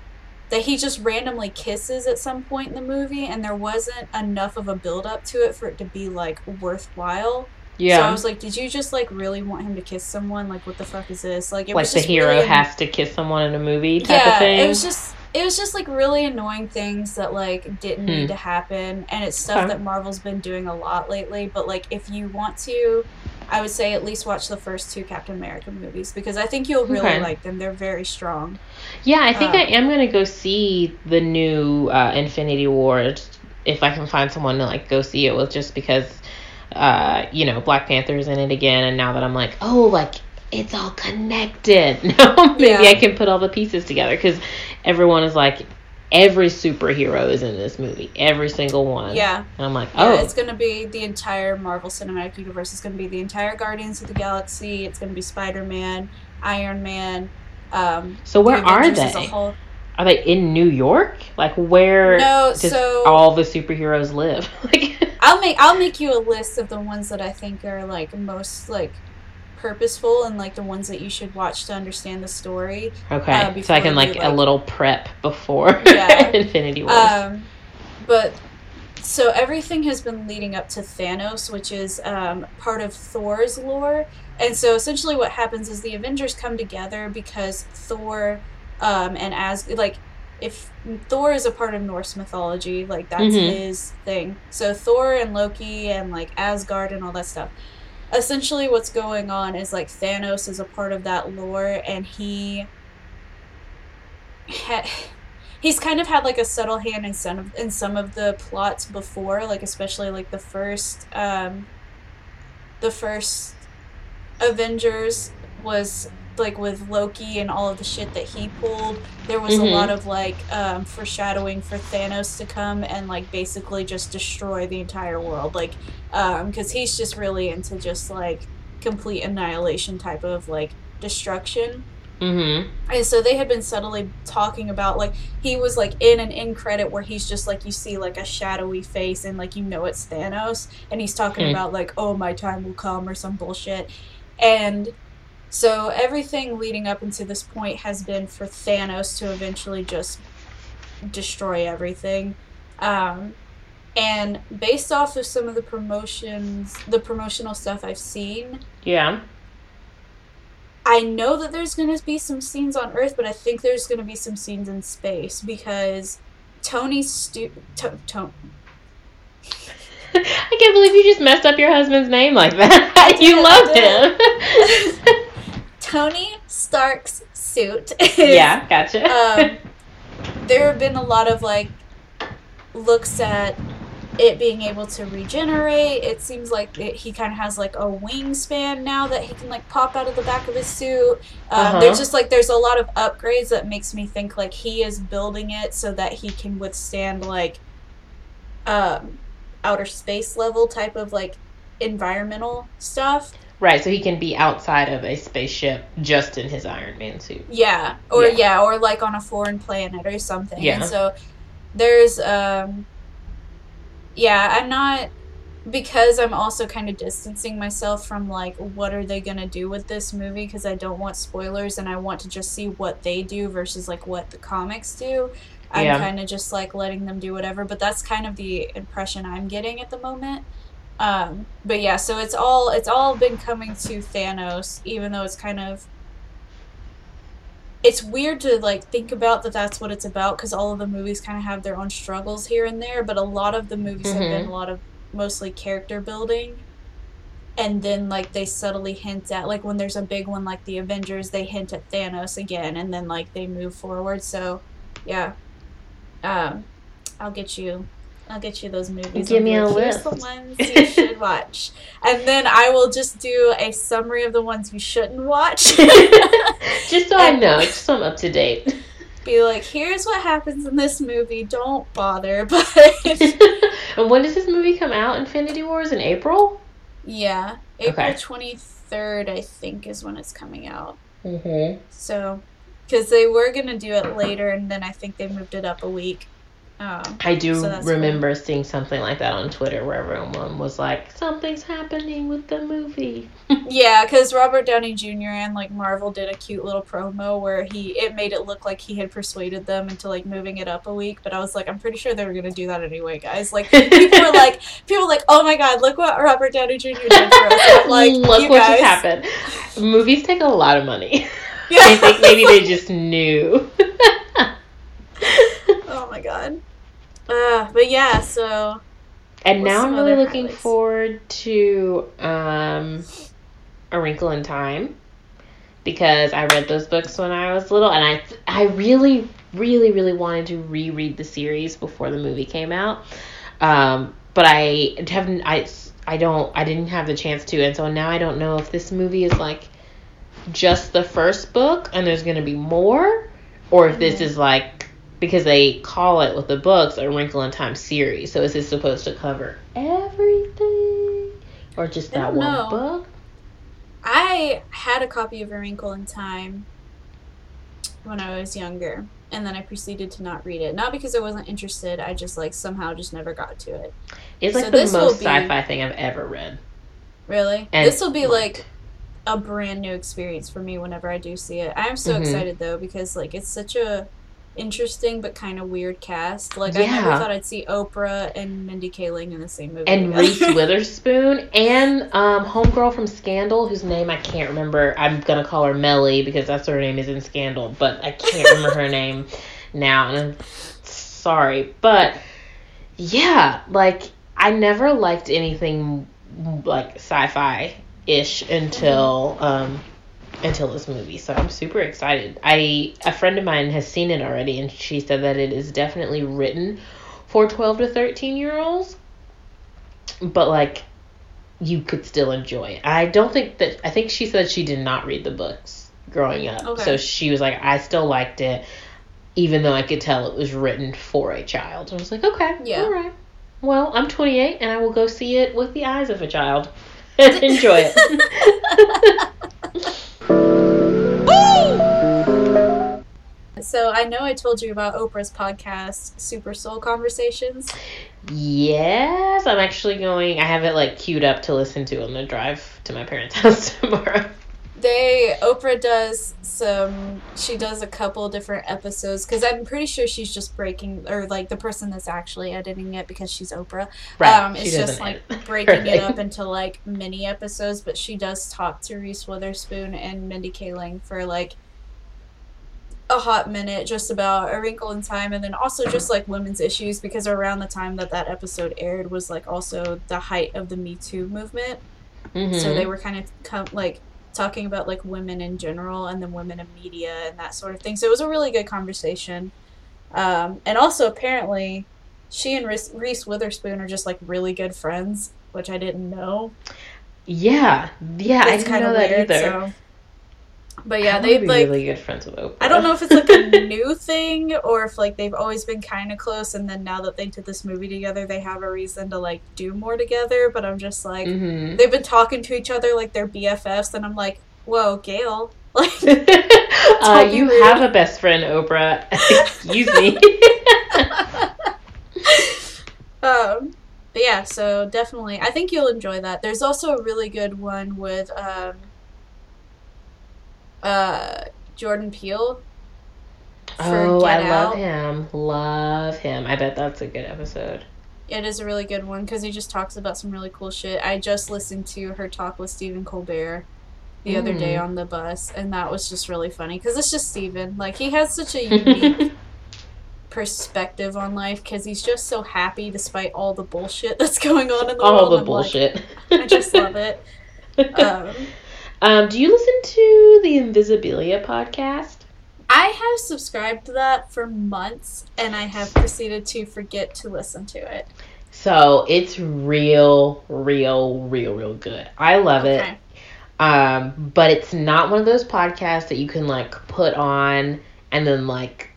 that he just randomly kisses at some point in the movie and there wasn't enough of a build up to it for it to be like worthwhile. Yeah. So I was like, did you just like really want him to kiss someone? Like, what the fuck is this? Like, it like was the hero really has to kiss someone in a movie type yeah, of thing. it was just it was just like really annoying things that like didn't Hmm. need to happen, and it's stuff Okay. that Marvel's been doing a lot lately. But like, if you want to, I would say at least watch the first two Captain America movies because I think you'll really Okay. like them. They're very strong. Yeah, I think Uh, I am gonna go see the new uh, Infinity War if I can find someone to like go see it with, just because uh, you know Black Panther's in it again, and now that I'm like, oh, like it's all connected. Now maybe Yeah. I can put all the pieces together because everyone is like, every superhero is in this movie, every single one. Yeah, and I'm like, yeah. oh, It's gonna be the entire Marvel Cinematic Universe. It's gonna be the entire Guardians of the Galaxy. It's gonna be Spider Man, Iron Man. Um, so where the are Avengers as a they? Are they in New York? Like where No, does so- all the superheroes live? like I'll make I'll make you a list of the ones that I think are like most like purposeful and like the ones that you should watch to understand the story. Okay. Uh, so I can you, like, a little prep before Yeah. Infinity Wars. Um, but so everything has been leading up to Thanos, which is um, part of Thor's lore. And so essentially, what happens is the Avengers come together because Thor um, and as like if Thor is a part of Norse mythology, like that's Mhm. his thing. So Thor and Loki and like Asgard and all that stuff. Essentially, what's going on is like Thanos is a part of that lore, and he. Ha- he's kind of had like a subtle hand in some of, in some of the plots before, like especially like the first um the first Avengers was like with Loki and all of the shit that he pulled. There was Mhm. a lot of like um foreshadowing for Thanos to come and like basically just destroy the entire world like um cuz he's just really into just like complete annihilation type of like destruction. mm-hmm. And so they had been subtly talking about like he was like in an end credit where he's just like you see like a shadowy face and like you know it's Thanos and he's talking Hmm. about like oh my time will come or some bullshit. And so everything leading up into this point has been for Thanos to eventually just destroy everything. Um and based off of some of the promotions, the promotional stuff I've seen, Yeah. I know that there's going to be some scenes on Earth, but I think there's going to be some scenes in space because Tony's stu- to- to- I can't believe you just messed up your husband's name like that. you did, love him. Tony Stark's suit. Is, yeah, gotcha. Um, there have been a lot of like looks at it being able to regenerate. It seems like it, he kind of has like a wingspan now that he can like pop out of the back of his suit. Um, Uh-huh. There's just like there's a lot of upgrades that makes me think like he is building it so that he can withstand like um, outer space level type of like environmental stuff. Right, so he can be outside of a spaceship just in his Iron Man suit. Yeah, or Yeah. yeah. or like on a foreign planet or something. Yeah. And so there's um yeah, I'm not because I'm also kind of distancing myself from like what are they going to do with this movie because I don't want spoilers and I want to just see what they do versus like what the comics do. I'm Yeah. kind of just like letting them do whatever, but that's kind of the impression I'm getting at the moment. Um, but yeah, so it's all it's all been coming to Thanos, even though it's kind of it's weird to like think about that that's what it's about because all of the movies kind of have their own struggles here and there, but a lot of the movies have been Mhm. a lot of mostly character building. And then like they subtly hint at like when there's a big one like the Avengers, they hint at Thanos again and then like they move forward. So yeah. Um I'll get you I'll get you those movies. Give and me a like, Here's the ones you should watch. And then I will just do a summary of the ones you shouldn't watch. just so I know, just so I'm up to date. be like, here's what happens in this movie. Don't bother. But and when does this movie come out? Infinity Wars in April? yeah, April Okay. twenty third, I think, is when it's coming out. Mm-hmm. So, because they were gonna do it later, and then I think they moved it up a week. Um, I do So remember seeing something like that on Twitter where everyone was like, something's happening with the movie. yeah, because Robert Downey Jr. and like Marvel did a cute little promo where he it made it look like he had persuaded them into like moving it up a week. But I was like, I'm pretty sure they were gonna do that anyway, guys. Like people were like, people were like, oh my god, look what Robert Downey Jr. did for us. Like, Look what guys, just happened. Movies take a lot of money. Yeah. I think maybe they just knew. oh my god. Uh, but yeah, so And now I'm really looking highlights? forward to um, A Wrinkle in Time because I read those books when I was little, and I I really really really wanted to reread the series before the movie came out, um, but I haven't I I don't I didn't have the chance to, and so now I don't know if this movie is like just the first book and there's gonna be more, or if this Mhm. is like because they call it with the books a Wrinkle in Time series. So is it supposed to cover everything, or just that one know. book? I had a copy of A Wrinkle in Time when I was younger, and then I proceeded to not read it. Not because I wasn't interested, I just like somehow just never got to it. It's like So the this most be- sci-fi thing I've ever read. Really? And this will be like a brand new experience for me whenever I do see it. I am so Mhm. excited though because like it's such a interesting but kind of weird cast. Like I never thought I'd see Oprah and Mindy Kaling in the same movie. and. Reese Witherspoon and um, homegirl from Scandal, whose name I can't remember. I'm gonna call her Melly because that's what her name is in Scandal, but I can't remember her name now, and I'm sorry. But yeah, like I never liked anything like sci-fi ish until um, until this movie. So I'm super excited. I a friend of mine has seen it already, and she said that it is definitely written for 12 to 13 year olds but like you could still enjoy it. I don't think that I think she said she did not read the books growing up. Okay. So she was like I still liked it even though I could tell it was written for a child. I was like, okay, Yeah. all right. Well, I'm 28 and I will go see it with the eyes of a child and enjoy it. So I know I told you about Oprah's podcast, Super Soul Conversations. yes, I'm actually going. I have it like queued up to listen to on the drive to my parents' house tomorrow. They Oprah does some. She does a couple different episodes because I'm pretty sure she's just breaking or like the person that's actually editing it because she's Oprah. um, it's just like breaking it up into like mini episodes. But she does talk to Reese Witherspoon and Mindy Kaling for like a hot minute just about a wrinkle in time and then also just like women's issues because around the time that that episode aired was like also the height of the me too movement. Mhm. so they were kind of com- like talking about like women in general and then women in media and that sort of thing. So it was a really good conversation. Um, and also apparently she and Reese, Reese witherspoon are just like really good friends which i didn't know. Yeah, yeah, I didn't kind know that weird either. so but yeah they like really good friends with Oprah. I don't know if it's like a new thing or if like they've always been kind of close and then now that they did this movie together they have a reason to like do more together but I'm just like Mhm. they've been talking to each other like they're BFFs and I'm like whoa Gail like uh, you rude. have a best friend, Oprah. Excuse me. um but yeah so definitely I think you'll enjoy that there's also a really good one with um uh Jordan Peele for oh, Get I love him. Love him. I bet that's a good episode. It is a really good one because he just talks about some really cool shit. I just listened to her talk with Stephen Colbert the other day Mm. on the bus, and that was just really funny because it's just Stephen. Like, he has such a unique perspective on life because he's just so happy despite all the bullshit that's going on in the All world. All the I'm like, bullshit. I just love it. Um, um, do you listen to the Invisibilia podcast? I have subscribed to that for months, and I have proceeded to forget to listen to it. So it's real, real, real, real good. I love it. Um, but it's not one of those podcasts that you can like put on and then like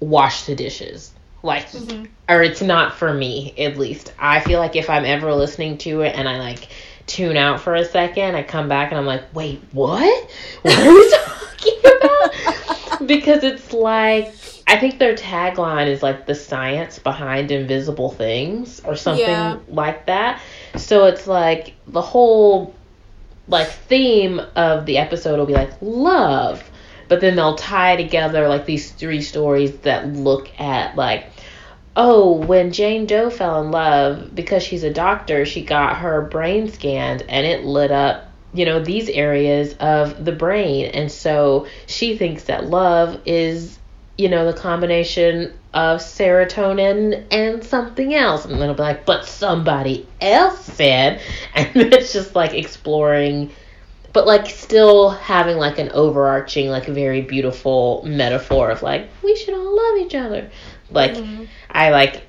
wash the dishes. Like Mhm. or it's not for me at least. I feel like if I'm ever listening to it and I like tune out for a second, I come back and I'm like, "Wait, what? What are we talking about?" because it's like I think their tagline is like the science behind invisible things or something Yeah. like that. So it's like the whole like theme of the episode will be like love but then they'll tie together like these three stories that look at like oh when jane doe fell in love because she's a doctor she got her brain scanned and it lit up you know these areas of the brain. And so she thinks that love is you know the combination of serotonin and something else. And then it'll be like but somebody else said. And it's just like exploring but like still having like an overarching like very beautiful metaphor of like we should all love each other like Mhm. i like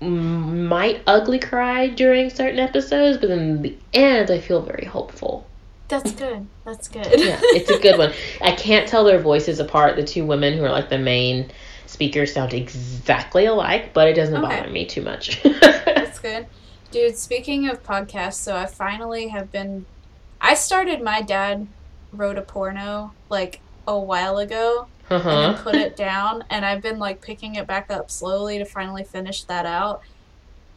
might ugly cry during certain episodes but in the end i feel very hopeful That's good. That's good. yeah it's a good one i can't tell their voices apart the two women who are like the main speakers sound exactly alike but it doesn't Okay. bother me too much That's good. Dude, speaking of podcasts, so I finally have been. I started My Dad Wrote a Porno like a while ago. Uh-huh. and then put it down and I've been like picking it back up slowly to finally finish that out.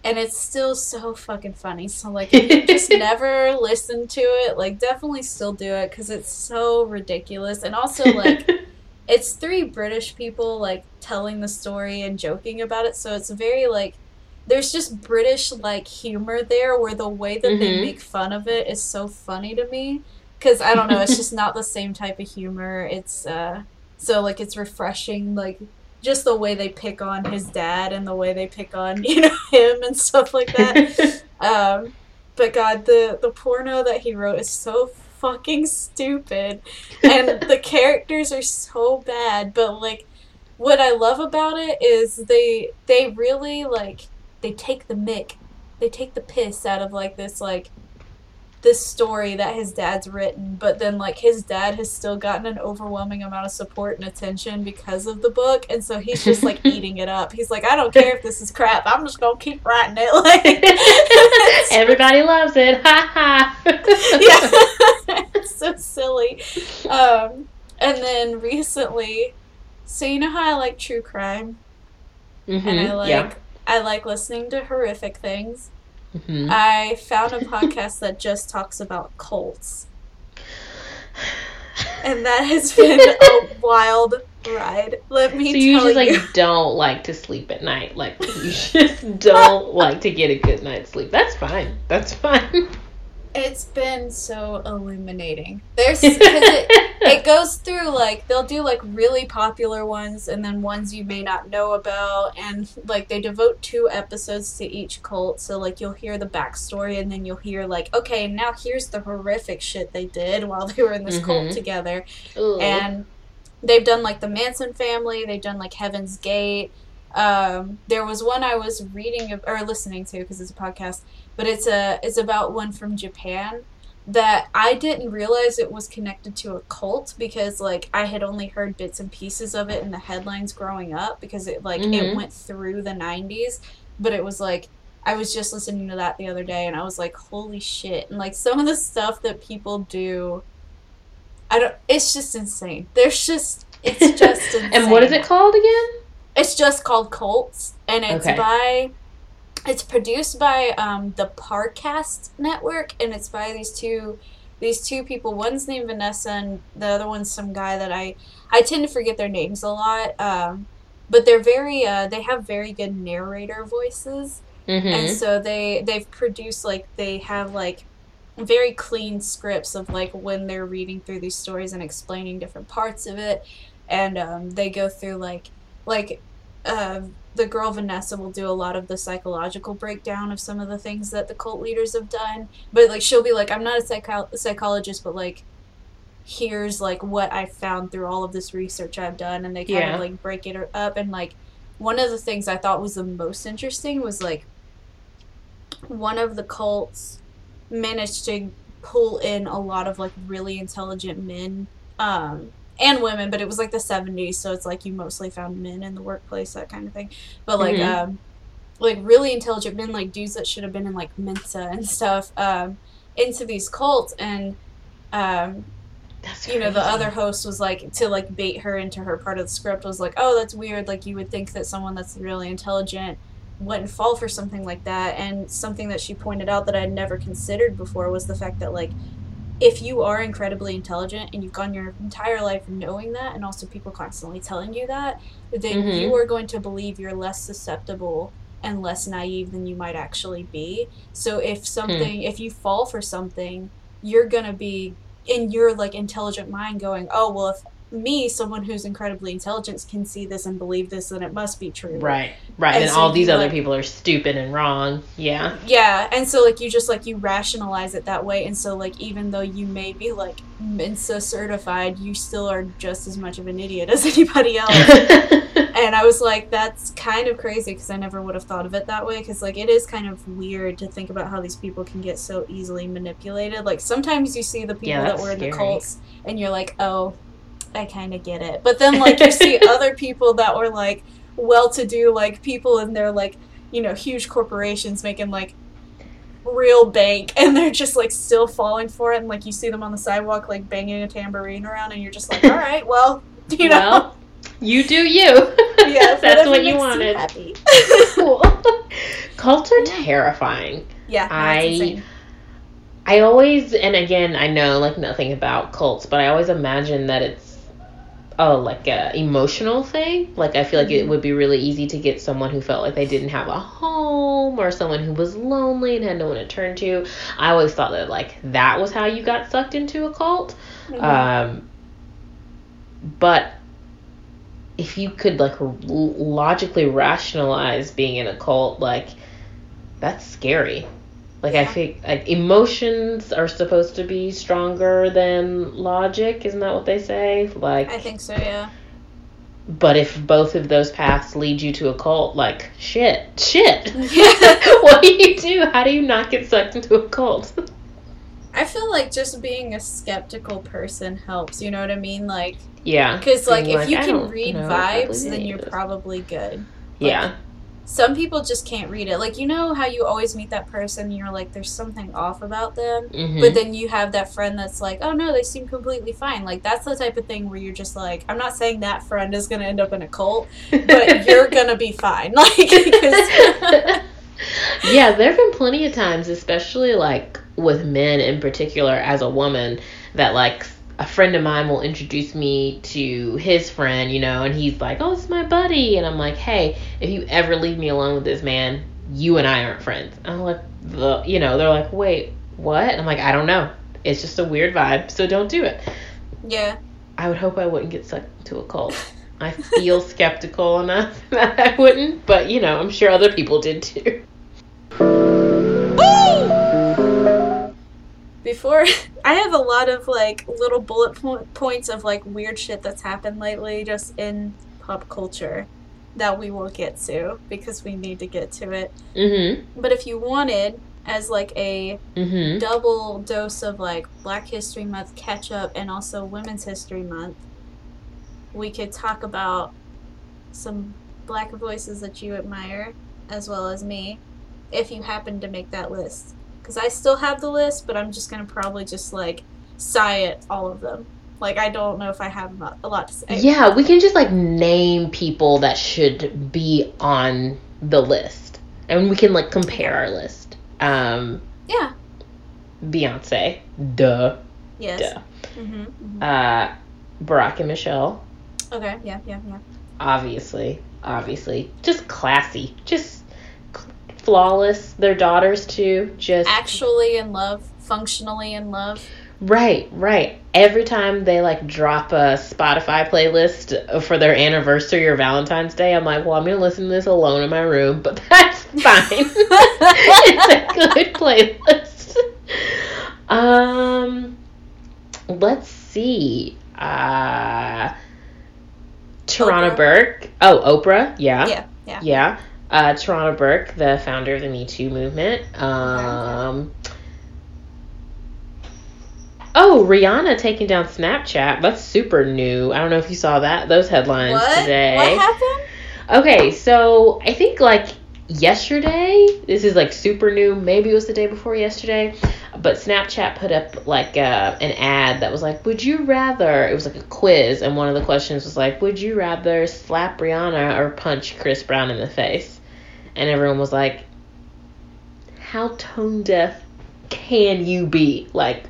And it's still so fucking funny. So like if you just never listen to it, like definitely still do it cuz it's so ridiculous. And also like it's three British people like telling the story and joking about it. So it's very like there's just British like humor there where the way that they Mhm. make fun of it is so funny to me cuz I don't know, it's just not the same type of humor. It's uh so like it's refreshing like just the way they pick on his dad and the way they pick on you know him and stuff like that. um, but God, the the porno that he wrote is so fucking stupid, and the characters are so bad. But like, what I love about it is they they really like they take the mick, they take the piss out of like this like this story that his dad's written, but then like his dad has still gotten an overwhelming amount of support and attention because of the book, and so he's just like eating it up. He's like, I don't care if this is crap, I'm just gonna keep writing it. Like, Everybody loves it. Ha ha. yeah, it's so silly. Um, and then recently, so you know how I like true crime, Mhm, and I like yeah. I like listening to horrific things. Mhm. I found a podcast that just talks about cults. And that has been a wild ride. Let me So you just like don't like to sleep at night. Like you just don't like to get a good night's sleep. That's fine. That's fine. It's been so illuminating. There's it, it goes through like they'll do like really popular ones and then ones you may not know about and like they devote two episodes to each cult so like you'll hear the backstory and then you'll hear like okay now here's the horrific shit they did while they were in this cult Mhm. together Ugh. and they've done like the Manson family. They've done like Heaven's Gate. Um, there was one I was reading or listening to because it's a podcast, but it's a it's about one from Japan that I didn't realize it was connected to a cult because like I had only heard bits and pieces of it in the headlines growing up because it like it Mhm. went through the 90s, but it was like I was just listening to that the other day and I was like holy shit and like some of the stuff that people do I don't. It's just insane. There's just. It's just insane. and what is it called again? It's just called cults and it's Okay. by. It's produced by um, the Parcast Network, and it's by these two, these two people. One's named Vanessa, and the other one's some guy that I, I tend to forget their names a lot. Um, but they're very. Uh, they have very good narrator voices and Mm-hmm. so they they've produced like they have like very clean scripts of like when they're reading through these stories and explaining different parts of it and um, they go through like like uh, the girl vanessa will do a lot of the psychological breakdown of some of the things that the cult leaders have done. But like she'll be like i'm not a psycho- psychologist but like here's like what i found through all of this research i've done. And they kind Yeah. of like break it up. And like one of the things i thought was the most interesting was like one of the cults managed to pull in a lot of like really intelligent men um and women but it was like the 70s so it's like you mostly found men in the workplace that kind of thing but like Mhm. um like really intelligent men like dudes that should have been in like mensa and stuff um into these cults and um That's you know the other host was like to like bait her into her part of the script was like oh that's weird like you would think that someone that's really intelligent wouldn't fall for something like that and something that she pointed out that i'd never considered before was the fact that like if you are incredibly intelligent and you've gone your entire life knowing that and also people constantly telling you that then Mhm. you are going to believe you're less susceptible and less naive than you might actually be so if something if you fall for something you're going to be in your like intelligent mind going oh well if me someone who's incredibly intelligent can see this and believe this then it must be true Right, right. And And so all these other like- people are stupid and wrong. Yeah. yeah and so like you just like you rationalize it that way and so like even though you may be like mensa certified you still are just as much of an idiot as anybody else and i was like that's kind of crazy because i never would have thought of it that way because like it is kind of weird to think about how these people can get so easily manipulated like sometimes you see the people Yeah, that were in the cults and you're like oh i kind of get it but then like you see other people that were like well-to-do like people in their like you know huge corporations making like real bank and they're just like still falling for it and like you see them on the sidewalk like banging a tambourine around and you're just like all right well you know well, you do you. Yeah, That's what you wanted. happy. cool. Cults are terrifying. yeah, no, I- I always, and again, I know like nothing about cults, but I always imagine that it's oh like a emotional thing. Like I feel like it Mhm. would be really easy to get someone who felt like they didn't have a home or someone who was lonely and had no one to turn to. I always thought that like that was how you got sucked into a cult. Mhm. Um, but if you could like r- logically rationalize being in a cult, like that's scary. Like I think like emotions are supposed to be stronger than logic, isn't that what they say? Like, I think so. Yeah. but if both of those paths lead you to a cult, like shit, shit. What do you do? How do you not get sucked into a cult? I feel like just being a skeptical person helps. You know what I mean? Like, yeah, because like Being if you I can read know if I vibes, then you're probably good. yeah, Some people just can't read it. Like you know how you always meet that person, and you're like, there's something off about them. Mhm. But then you have that friend that's like, oh no, they seem completely fine. Like that's the type of thing where you're just like, I'm not saying that friend is gonna end up in a cult, but you're gonna be fine. Like, because yeah, there have been plenty of times, especially like with men in particular, as a woman, that like a friend of mine will introduce me to his friend, you know, and he's like, "Oh, it's my buddy," and I'm like, "Hey, if you ever leave me alone with this man, you and I aren't friends." And I'm like, "The," you know, they're like, "Wait, what?" And I'm like, "I don't know. It's just a weird vibe, so don't do it." yeah, I would hope I wouldn't get sucked into a cult. I feel skeptical enough that I wouldn't, but you know, I'm sure other people did too. before I have a lot of like little bullet po- points of like weird shit that's happened lately just in pop culture that we will get to because we need to get to it. Mm-hmm. But if you wanted as like a Mm-hmm. double dose of like Black History Month catch up and also Women's History Month, we could talk about some black voices that you admire as well as me if you happen to make that list. Because I still have the list, but I'm just going to probably just like sigh at all of them. Like, I don't know if I have a lot to say. Yeah, we can just like name people that should be on the list, and we can like compare our list. Um, Yeah. Beyonce, duh, Yes. duh. hmm Uh, Barack and Michelle, Okay. Yeah. Yeah. Yeah. obviously, obviously, just classy, just flawless. Their daughters too, just Actually in love, functionally in love. Right, right. Every time they like drop a Spotify playlist for their anniversary or Valentine's Day, I'm like, well, I'm gonna listen to this alone in my room, but that's fine. it's a good playlist. Um, let's see. Uh, Tarana. Burke. Oh, Oprah. Yeah. Yeah. Yeah. Yeah. Uh, Tarana Burke, the founder of the Me Too movement. Um, oh, Rihanna taking down Snapchat. That's super new. I don't know if you saw that those headlines What? today. What happened? Okay, so I think like yesterday, this is like super new. Maybe it was the day before yesterday, but Snapchat put up like uh, an ad that was like, "Would you rather?" It was like a quiz, and one of the questions was like, "Would you rather slap Rihanna or punch Chris Brown in the face?" And everyone was like, "How tone deaf can you be?" Like.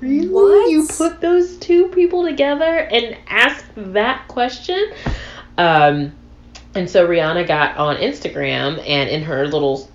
Really? What? You put those two people together and ask that question? Um, and so Rihanna got on Instagram and in her little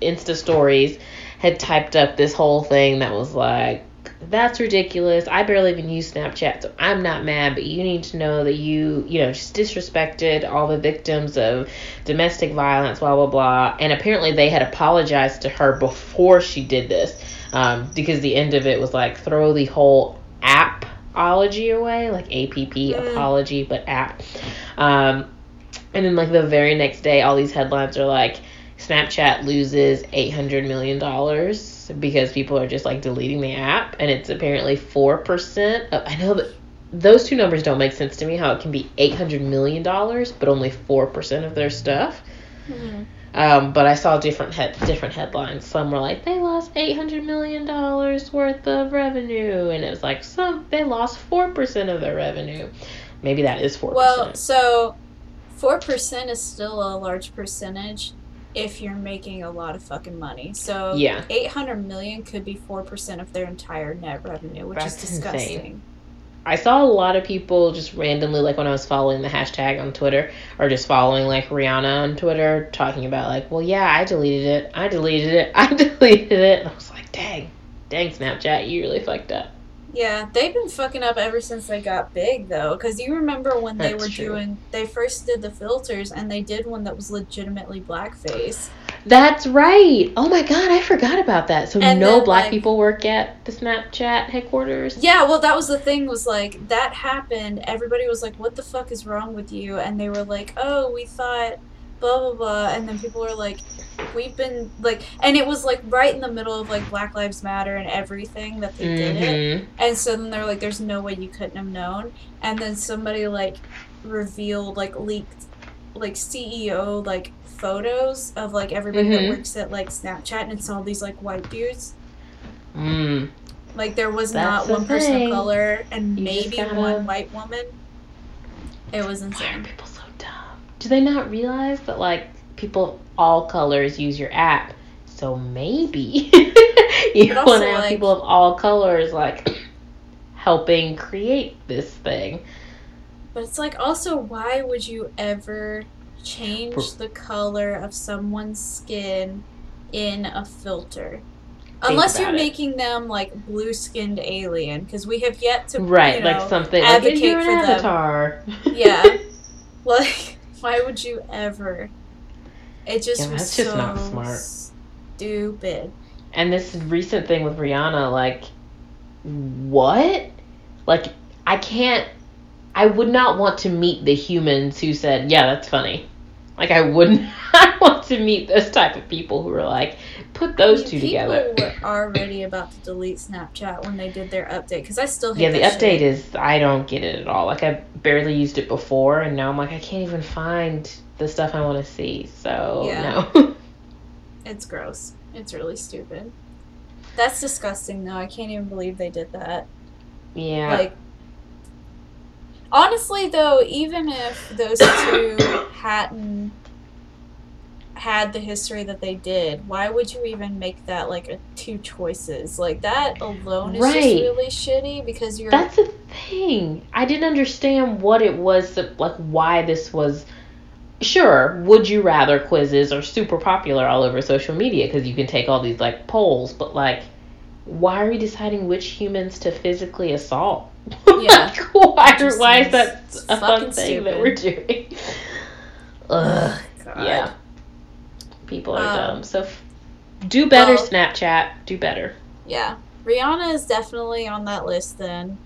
Insta stories had typed up this whole thing that was like, that's ridiculous. I barely even use Snapchat, so I'm not mad, but you need to know that you, you know, just disrespected all the victims of domestic violence, blah, blah, blah. And apparently they had apologized to her before she did this um, because the end of it was like, throw the whole appology away, like APP, Mm. apology, but app. Um, and then like the very next day, all these headlines are like, Snapchat loses eight hundred million dollars because people are just like deleting the app, and it's apparently four percent. I know that those two numbers don't make sense to me. How it can be eight hundred million dollars, but only four percent of their stuff. Mhm. Um, but I saw different head different headlines. Some were like they lost eight hundred million dollars worth of revenue, and it was like some they lost four percent of their revenue. Maybe that is four Well, so four percent is still a large percentage if you're making a lot of fucking money. So Yeah. eight hundred million could be four percent of their entire net revenue, which That's is insane. disgusting. I saw a lot of people just randomly, like when I was following the hashtag on Twitter, or just following like Rihanna on Twitter, talking about like, well, yeah, I deleted it, I deleted it, I deleted it. And I was like, dang, dang, Snapchat, you really fucked up. Yeah, they've been fucking up ever since they got big, though. Because you remember when they were true. doing, they first did the filters, and they did one that was legitimately blackface. That's right. Oh my god, I forgot about that. So And no then, black like- people work at the Snapchat headquarters. Yeah, well, that was the thing. Was like that happened. Everybody was like, "What the fuck is wrong with you?" And they were like, "Oh, we thought blah blah blah." And then people were like, "We've been like," and it was like right in the middle of like Black Lives Matter and everything that they did it. hmm And so then they're like, "There's no way you couldn't have known." And then somebody like revealed like leaked like CEO like photos of like everybody Mhm. that works at like Snapchat, and it's all these like white dudes. Mm. Like there was That's not the one person of color and You maybe gotta- one white woman. It was Why are insane. People so dumb? Do they not realize that like people of all colors use your app? So maybe you want to have like- people of all colors like helping create this thing. But it's like also why would you ever change For- the color of someone's skin in a filter? Unless you're it. making them like blue skinned alien, because we have yet to Right, you know, like something advocate an for them. Yeah. Like, why would you ever? It just Yeah, was that's just so not smart. stupid. And this recent thing with Rihanna, like, what? Like, I can't. I would not want to meet the humans who said, "Yeah, that's funny." Like, I wouldn't. I want to meet those type of people who are like, "Put those I mean, two people together." were already about to delete Snapchat when they did their update because I still hate Yeah, the update shit. is. I don't get it at all. Like, I barely used it before, and now I'm like, I can't even find the stuff I want to see. So Yeah. no. It's gross. It's really stupid. That's disgusting though. I can't even believe they did that. yeah. Like honestly though, even if those two hadn't had the history that they did, why would you even make that like a two choices? Like that alone is just really shitty because you're That's the thing. I didn't understand what it was that, like, why this was. Sure, would you rather quizzes are super popular all over social media because you can take all these, like, polls, but, like, why are we deciding which humans to physically assault? Yeah. like, why, Just why is that a fun thing that we're doing? Ugh. God. Yeah. People are Um, dumb. So f- do better, well- Snapchat. Do better. Yeah. Rihanna is definitely on that list then.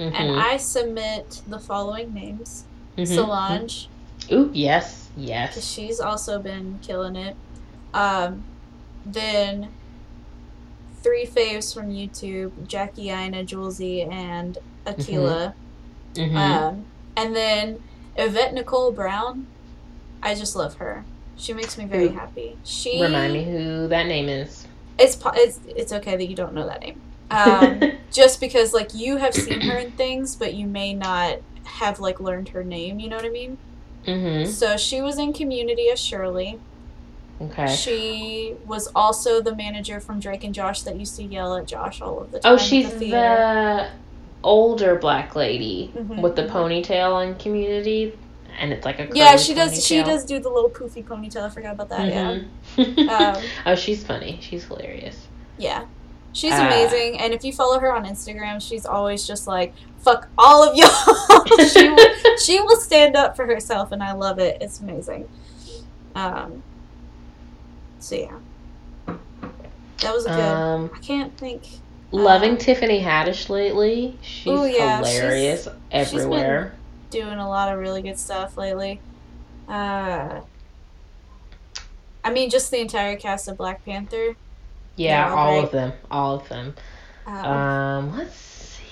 Mhm. And I submit the following names. Mhm. Solange, Ooh, yes. Yes. she's also been killing it. Um, then three faves from YouTube: Jackie, Aina, Jouelzy, and Akilah. Mhm. Um, and then Yvette Nicole Brown. I just love her. She makes me very happy. She Remind me who that name is. It's it's it's okay that you don't know that name. Um, just because like you have seen her in things, but you may not have like learned her name. You know what I mean? mm-hmm. So she was in Community as Shirley. Okay. She was also the manager from Drake and Josh that used to yell at Josh all of the time. Oh, she's the the. Older black lady Mhm. with the ponytail on Community, and it's like a yeah. She does. She does do the little poofy ponytail. I forgot about that. Yeah. Mhm. Um, oh, she's funny. She's hilarious. Yeah. She's Ah. amazing, and if you follow her on Instagram, she's always just like, "Fuck all of y'all." she will, she will stand up for herself, and I love it. It's amazing. Um. So yeah, that was a good. Um, I can't think. Loving um, Tiffany Haddish lately. She's Ooh, yeah, she's- hilarious been- everywhere. Doing a lot of really good stuff lately. Uh. I mean, just the entire cast of Black Panther. yeah, all of them. All of them. Um, Um, let's see.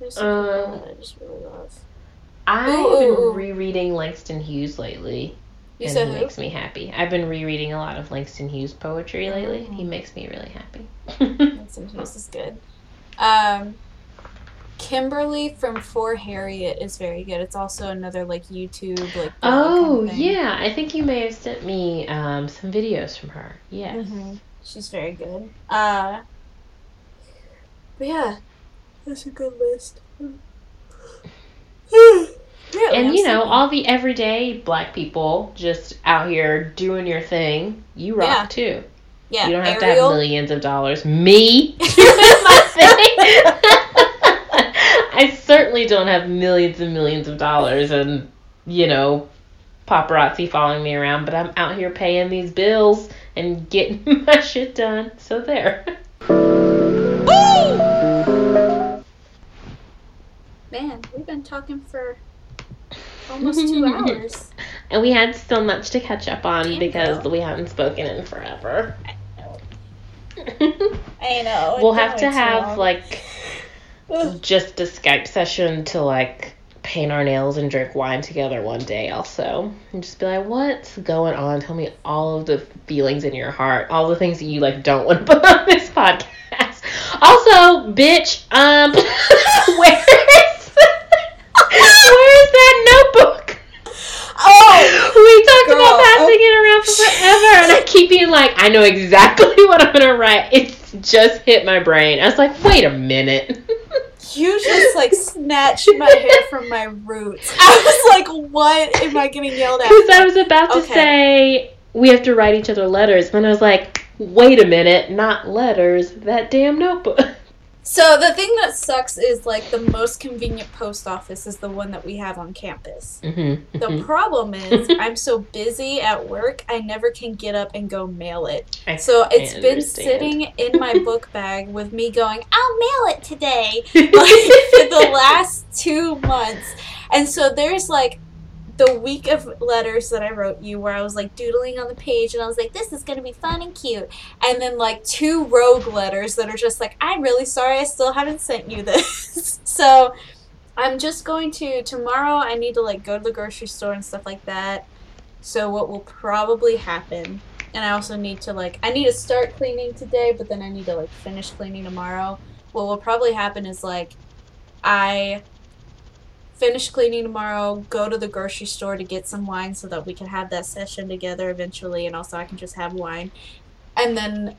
there's um, that I just really love. I've Ooh, been ooh. rereading Langston Hughes lately. You and said he who? makes me happy. I've been rereading a lot of Langston Hughes poetry lately, and he Oh. makes me really happy. Langston Hughes is good. Um, Kimberly from For Harriet is very good. It's also another like YouTube like. Oh kind of yeah, I think you may have sent me um, some videos from her. Yes. Mhm. She's very good. Uh, but yeah, that's a good list. Yeah, And I'm you know, sleepy. all the everyday black people just out here doing your thing. You rock Yeah. too. yeah, you don't have Ariel, to have millions of dollars. Me doing my thing. I certainly don't have millions and millions of dollars and you know paparazzi following me around, but I'm out here paying these bills and getting my shit done. So there. Man, we've been talking for almost two hours. And we had so much to catch up on because we haven't spoken in forever. I know. we'll have to been way too have long. like just a Skype session to like paint our nails and drink wine together one day also. And just be like, what's going on? Tell me all of the feelings in your heart, all the things that you like don't want to put on this podcast. Also, bitch, um where is where's that notebook? Oh, We talked Girl, about passing oh. it around for forever, and I keep being like, I know exactly what I'm gonna write. It's just hit my brain. I was like, wait a minute. you just like snatched my hair from my roots. I was like, what am I getting yelled at? Because I was about to Okay. say we have to write each other letters, and I was like, wait a minute, not letters, that damn notebook. So the thing that sucks is like the most convenient post office is the one that we have on campus. Mm-hmm. The problem is I'm so busy at work, I never can get up and go mail it. I So it's been sitting in my book bag with me going, I'll mail it today, like for the last two months. And so there's like the week of letters that I wrote you where I was like doodling on the page and I was like, this is to be fun and cute. And then like two rogue letters that are just like, I'm really sorry I still haven't sent you this. so I'm just going to, tomorrow I need to like go to the grocery store and stuff like that. So what will probably happen and I also need to like I need to start cleaning today, but then I need to like finish cleaning tomorrow. What will probably happen is like I finish cleaning tomorrow, go to the grocery store to get some wine so that we can have that session together eventually and also I can just have wine. And then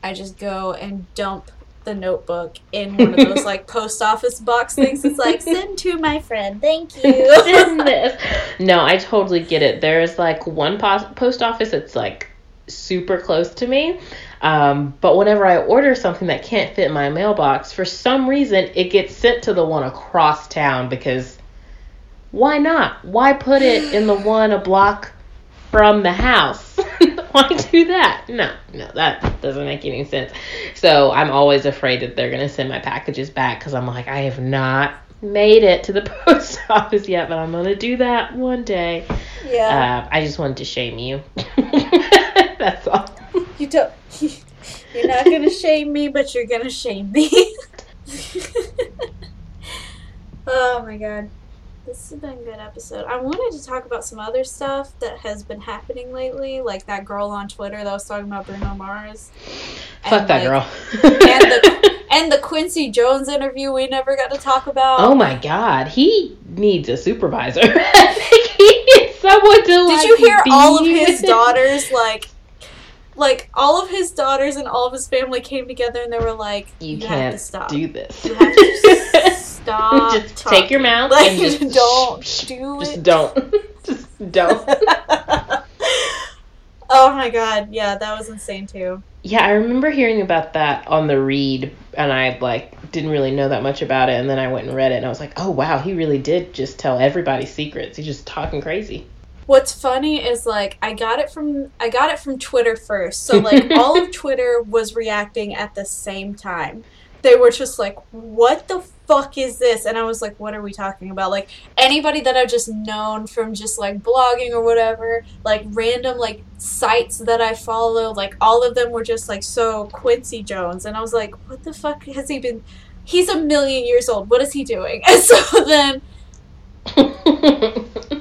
I just go and dump the notebook in one of those like post office box things. It's like send to my friend. Thank you. Send this. No, I totally get it. There's like one pos- post office that's like super close to me. Um, but whenever I order something that can't fit in my mailbox, for some reason it gets sent to the one across town because why not? Why put it in the one a block from the house? why do that? No, no, that doesn't make any sense. So I'm always afraid that they're gonna send my packages back because I'm like, I have not made it to the post office yet, but I'm gonna do that one day. yeah. Uh, I just wanted to shame you. That's all. You don't. You're not gonna shame me, but you're gonna shame me. oh my god, this has been a good episode. I wanted to talk about some other stuff that has been happening lately, like that girl on Twitter that was talking about Bruno Mars. Fuck that like, girl. and the and the Quincy Jones interview we never got to talk about. oh my god, he needs a supervisor. He needs someone to Did like. you hear all of his daughters like? Like all of his daughters and all of his family came together and they were like, You, "You, have can't to stop. do this. You have to stop. just take your talking. mouth Like, and just don't shh, do Just it. don't. just don't. oh my god, yeah, that was insane too. Yeah, I remember hearing about that on the read, and I like didn't really know that much about it, and then I went and read it, and I was like, oh wow, he really did just tell everybody secrets. He's just talking crazy. What's funny is like I got it from I got it from Twitter first. So like all of Twitter was reacting at the same time. They were just like, "What the fuck is this?" And I was like, "What are we talking about?" Like anybody that I've just known from just like blogging or whatever, like random like sites that I follow, like all of them were just like so Quincy Jones, and I was like, "What the fuck has he been?" He's a million years old. What is he doing? And so then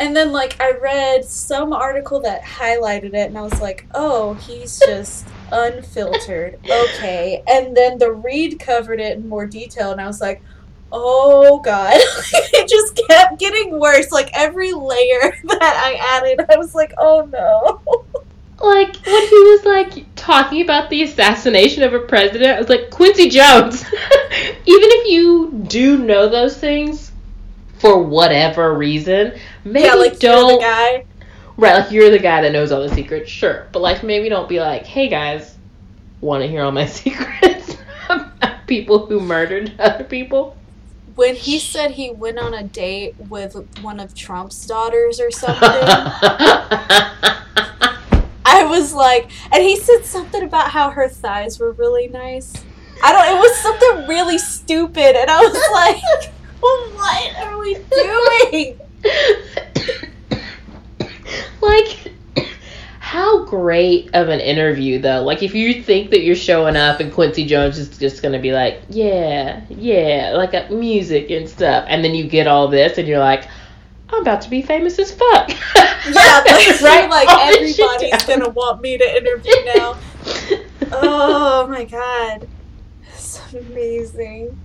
And then like I read some article that highlighted it and I was like, "Oh, he's just unfiltered. Okay. And then the read covered it in more detail, and I was like, oh god. it just kept getting worse. Like every layer that I added, I was like, oh no. Like when he was like talking about the assassination of a president, I was like Quincy Jones. Even if you do know those things for whatever reason, maybe yeah, like don't you're the guy. right. Like you're the guy that knows all the secrets, sure. But like maybe don't be like, hey guys, want to hear all my secrets about people who murdered other people? When he said he went on a date with one of Trump's daughters or something, I was like, and he said something about how her thighs were really nice. I don't. It was something really stupid, and I was like, "What are we doing?" like how great of an interview though like if you think that you're showing up and quincy jones is just gonna be like yeah yeah like uh, music and stuff and then you get all this and you're like i'm about to be famous as fuck Yeah, Right? like everybody's gonna want me to interview now. oh my god, it's amazing.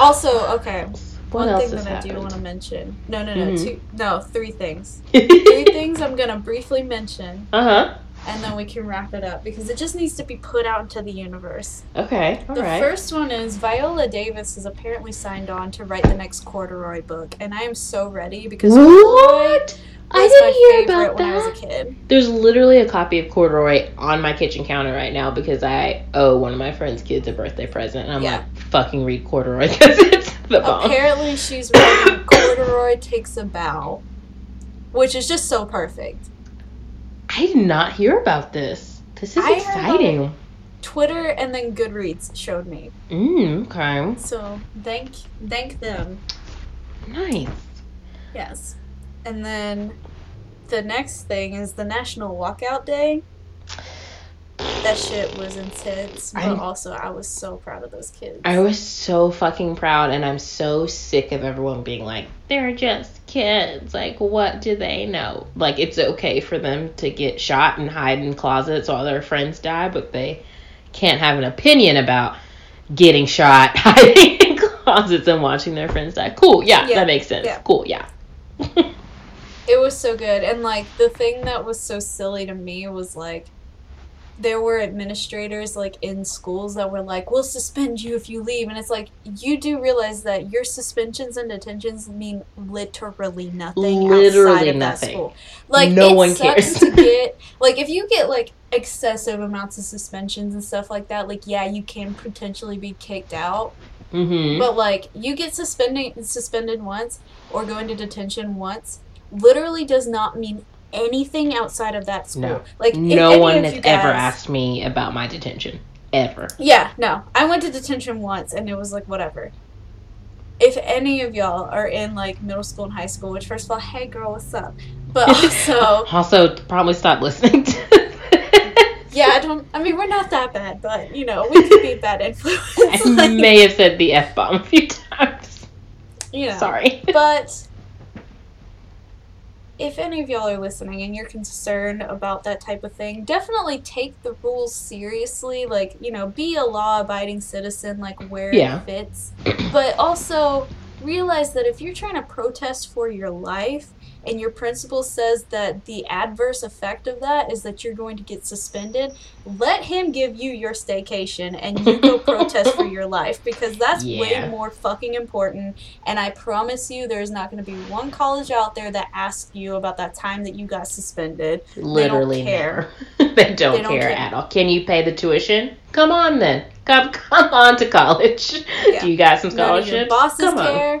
Also, okay, what one thing that I do want to mention. No, no, no, Mhm. two, no, three things. Three things I'm gonna briefly mention, uh-huh and then we can wrap it up because it just needs to be put out into the universe. okay all the right first one is Viola Davis is apparently signed on to write the next corduroy book, and I am so ready because what i didn't hear about when I was a that kid. there's literally a copy of corduroy on my kitchen counter right now because i owe one of my friend's kids a birthday present and i'm Yeah. like fucking read corduroy because it's the bomb Apparently, she's writing Corduroy Takes a Bow, which is just so perfect. I did not hear about this. This is I exciting. Twitter and then Goodreads showed me. Mm, okay. So thank thank them. Nice. Yes. And then the next thing is the National Walkout Day. That shit was intense, but I'm- also I was so proud of those kids. I was so fucking proud, and I'm so sick of everyone being like, they're just kids. Like, what do they know? Like, it's okay for them to get shot and hide in closets while their friends die, but they can't have an opinion about getting shot, hiding in closets, and watching their friends die. Cool. Yeah, Yeah, that makes sense. yeah. Cool. Yeah. It was so good. And like the thing that was so silly to me was like there were administrators like in schools that were like, "We'll suspend you if you leave." And it's like you do realize that your suspensions and detentions mean literally nothing Literally outside of nothing. that school. Like No one cares. to get like if you get like excessive amounts of suspensions and stuff like that, like yeah, you can potentially be kicked out. Mm-hmm. But like you get suspended suspended once or go into detention once, literally does not mean anything outside of that school. No. Like no any one has you ever asked me about my detention. Ever. Yeah, no. I went to detention once and it was like whatever. If any of y'all are in like middle school and high school, which first of all, hey girl, what's up? But also Also, probably stop listening to Yeah, I don't I mean we're not that bad, but you know, we could be a bad influence. I like, may have said the F bomb a few times. you know. Sorry. But if any of y'all are listening and you're concerned about that type of thing, definitely take the rules seriously. Like, you know, be a law abiding citizen, like where Yeah. it fits. But also realize that if you're trying to protest for your life and your principal says that the adverse effect of that is that you're going to get suspended, let him give you your staycation and you go protest for your life because that's Yeah. way more fucking important. And I promise you, there's not going to be one college out there that asks you about that time that you got suspended. Literally care. never. they, don't They don't care care. at all. Can you pay the tuition? Come on then. Come come on to college. Yeah. Do you got some scholarships? your bosses come on. care.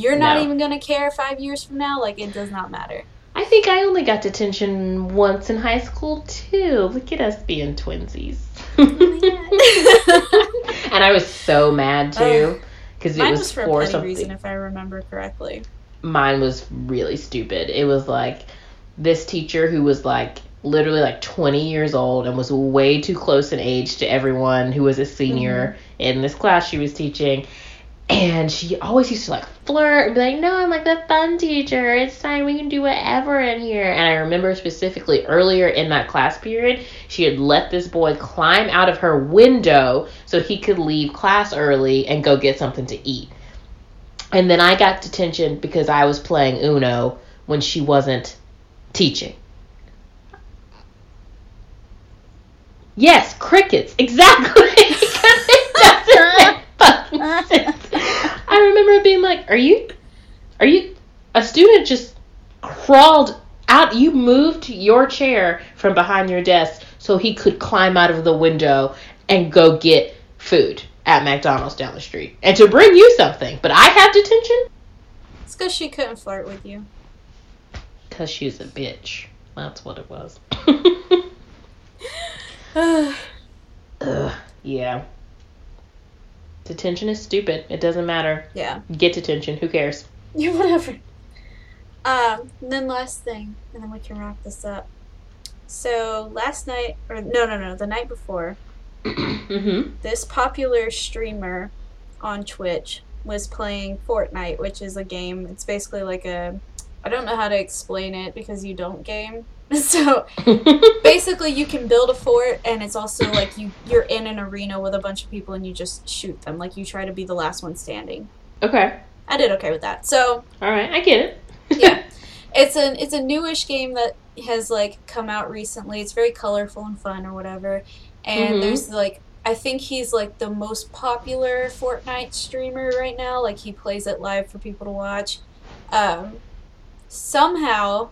You're not No. even going to care five years from now. Like, it does not matter. I think I only got detention once in high school too. Look at us being twinsies. and I was so mad too because it Mine was, was for a for something. reason, if I remember correctly. mine was really stupid. It was like this teacher who was like literally like 20 years old and was way too close in age to everyone who was a senior mm-hmm. in this class she was teaching. And she always used to like flirt and be like, No, I'm like the fun teacher. It's fine. We can do whatever in here. And I remember specifically earlier in that class period, she had let this boy climb out of her window so he could leave class early and go get something to eat. And then I got detention because I was playing Uno when she wasn't teaching. Yes, crickets. Exactly. I remember being like, "Are you, are you?" A student just crawled out. You moved your chair from behind your desk so he could climb out of the window and go get food at McDonald's down the street and to bring you something. But I have detention It's because she couldn't flirt with you. because she's a bitch. That's what it was. Ugh, yeah. Detention is stupid. It doesn't matter. yeah. Get detention. Who cares? Yeah, whatever. Um, and then last thing, and then we can wrap this up. So last night, or no, no, no, the night before, mm-hmm. this popular streamer on Twitch was playing Fortnite, which is a game. It's basically like a. I don't know how to explain it because you don't game. So basically, you can build a fort, and it's also like you you're in an arena with a bunch of people, and you just shoot them. Like you try to be the last one standing. okay. I did okay with that. So All right. I get it. yeah, it's an it's a newish game that has like come out recently. It's very colorful and fun or whatever. And Mhm. there's like I think he's like the most popular Fortnite streamer right now. Like he plays it live for people to watch. Um, somehow,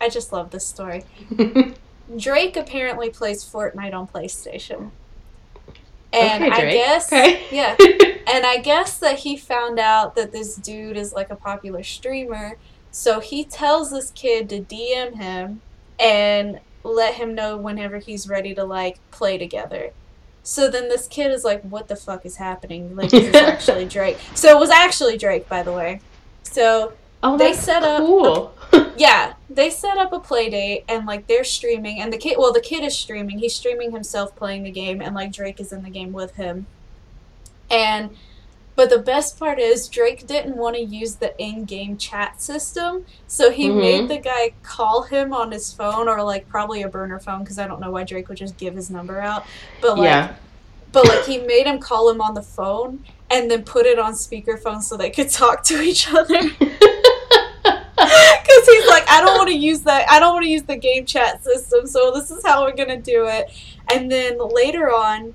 I just love this story. Drake apparently plays Fortnite on PlayStation. And Okay, I guess Okay. yeah. And I guess that he found out that this dude is like a popular streamer. So he tells this kid to DM him and let him know whenever he's ready to like play together. So then this kid is like, what the fuck is happening? Like, this is actually Drake? So it was actually Drake, by the way. So oh, They set up- cool. Yeah, they set up a play date and like they're streaming and the kid well the kid is streaming. He's streaming himself playing the game and like Drake is in the game with him. And but the best part is Drake didn't want to use the in-game chat system, so he Mhm. made the guy call him on his phone or like probably a burner phone because I don't know why Drake would just give his number out. But like yeah. but like he made him call him on the phone and then put it on speakerphone so they could talk to each other. Because he's like, I don't want to use that. I don't want to use the game chat system. So this is how we're gonna do it. And then later on,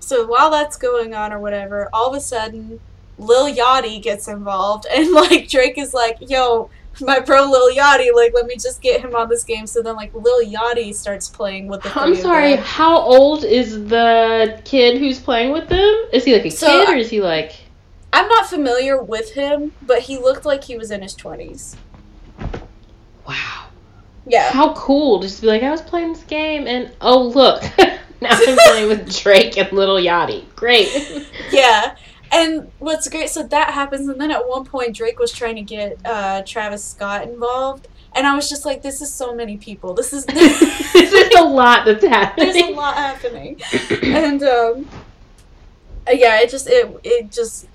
so while that's going on or whatever, all of a sudden, Lil Yachty gets involved, and like Drake is like, "Yo, my bro Lil Yachty, like let me just get him on this game." So then like Lil Yachty starts playing with the. I'm sorry. How old is the kid who's playing with them? Is he like a So, kid or is he like? I'm not familiar with him, but he looked like he was in his twenties. Wow. Yeah. How cool! Just be like, I was playing this game, and oh look, now I'm playing with Drake and Lil Yachty. Great. Yeah. And what's great, so that happens, and then at one point Drake was trying to get uh, Travis Scott involved, and I was just like, "This is so many people. This is this is a lot that's happening. there's a lot happening." And um, yeah, it just it it just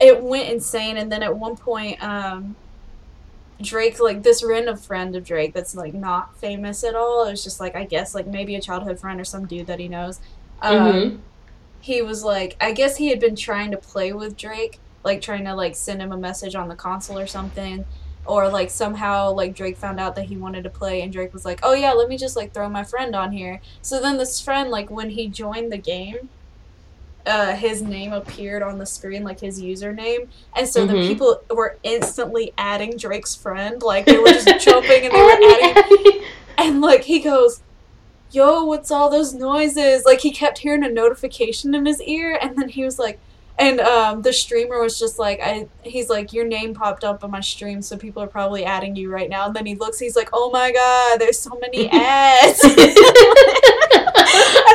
it went insane, and then at one point, um, Drake like this random friend of Drake that's like not famous at all. It was just like I guess like maybe a childhood friend or some dude that he knows. Um, Mhm. he was like I guess he had been trying to play with Drake, like trying to like send him a message on the console or something. Or like somehow like Drake found out that he wanted to play and Drake was like, "Oh yeah, let me just like throw my friend on here." So then this friend like when he joined the game, uh his name appeared on the screen like his username. And so the Mhm. people were instantly adding Drake's friend, like they were just jumping and they were adding Abby. and like he goes, "Yo, what's all those noises?" Like he kept hearing a notification in his ear, and then he was like, and um, the streamer was just like, "I." He's like, "Your name popped up on my stream, so people are probably adding you right now." And then he looks, he's like, "Oh my god, there's so many ads." and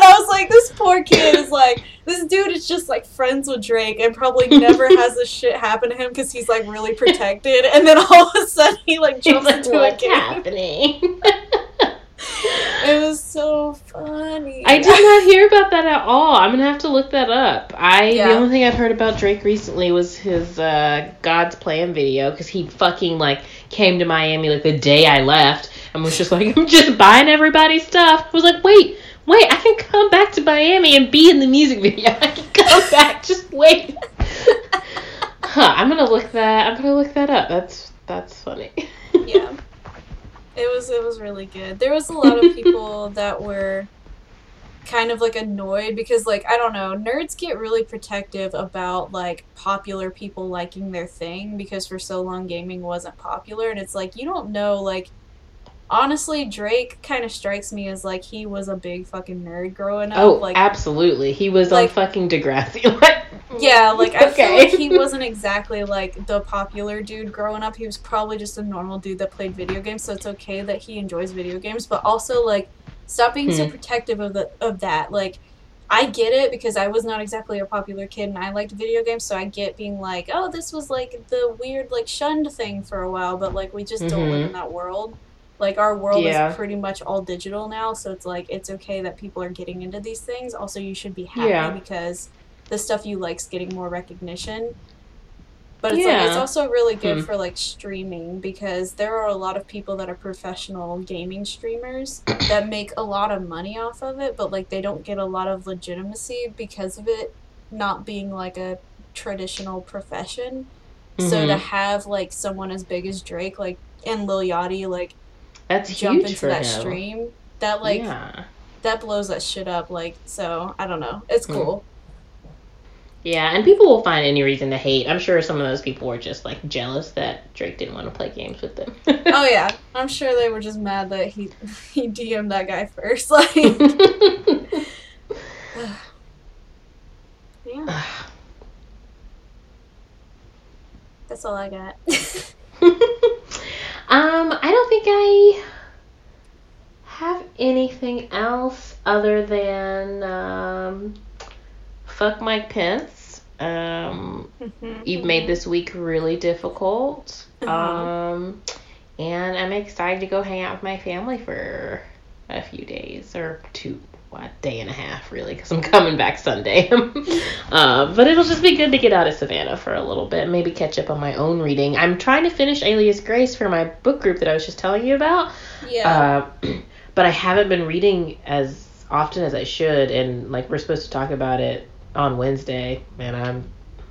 I was like, "This poor kid is like." This dude is just like friends with Drake and probably never has this shit happen to him because he's like really protected. And then all of a sudden he like He's jumps like, into a what's game. happening? It was so funny. I did not hear about that at all. I'm gonna have to look that up. I Yeah. the only thing I've heard about Drake recently was his uh, God's Plan video because he fucking like came to Miami like the day I left and was just like I'm just buying everybody's stuff. I was like, wait, wait, I can come back to Miami and be in the music video. I can come back. Just wait. huh? I'm gonna look that. I'm gonna look that up. That's that's funny. yeah. It was it was really good. There was a lot of people that were kind of like annoyed because like I don't know, nerds get really protective about like popular people liking their thing because for so long gaming wasn't popular and it's like you don't know like honestly Drake kind of strikes me as like he was a big fucking nerd growing up Oh, like absolutely. He was like- on fucking Degrassi. Like, Yeah, like I feel like he wasn't exactly like the popular dude growing up. He was probably just a normal dude that played video games, so it's okay that he enjoys video games, but also like stop being so Hmm. protective of the of that. Like I get it because I was not exactly a popular kid and I liked video games, so I get being like, "Oh, this was like the weird like shunned thing for a while," but like we just don't live in that world. Like our world Yeah. is pretty much all digital now, so it's like it's okay that people are getting into these things. Also, you should be happy Yeah. because the stuff you like's getting more recognition. But it's like it's also really good Hmm. for like streaming because there are a lot of people that are professional gaming streamers that make a lot of money off of it, but like they don't get a lot of legitimacy because of it not being like a traditional profession. So to Mhm. have like someone as big as Drake like and Lil Yachty like That's jump huge into for that him. stream, that like yeah. that blows that shit up. Like so, I don't know. It's Hmm. cool. Yeah, and people will find any reason to hate. I'm sure some of those people were just like jealous that Drake didn't want to play games with them. Oh yeah, I'm sure they were just mad that he he DM'd that guy first. Like, yeah, that's all I got. um, I don't think I have anything else other than um, fuck Mike Pence. Um, you've made this week really difficult. Uh-huh. Um, and I'm excited to go hang out with my family for a few days or two, what, day and a half, really, because I'm coming back Sunday. uh, but it'll just be good to get out of Savannah for a little bit, maybe catch up on my own reading. I'm trying to finish Alias Grace for my book group that I was just telling you about. Yeah. Uh, but I haven't been reading as often as I should, and like we're supposed to talk about it on Wednesday, and I'm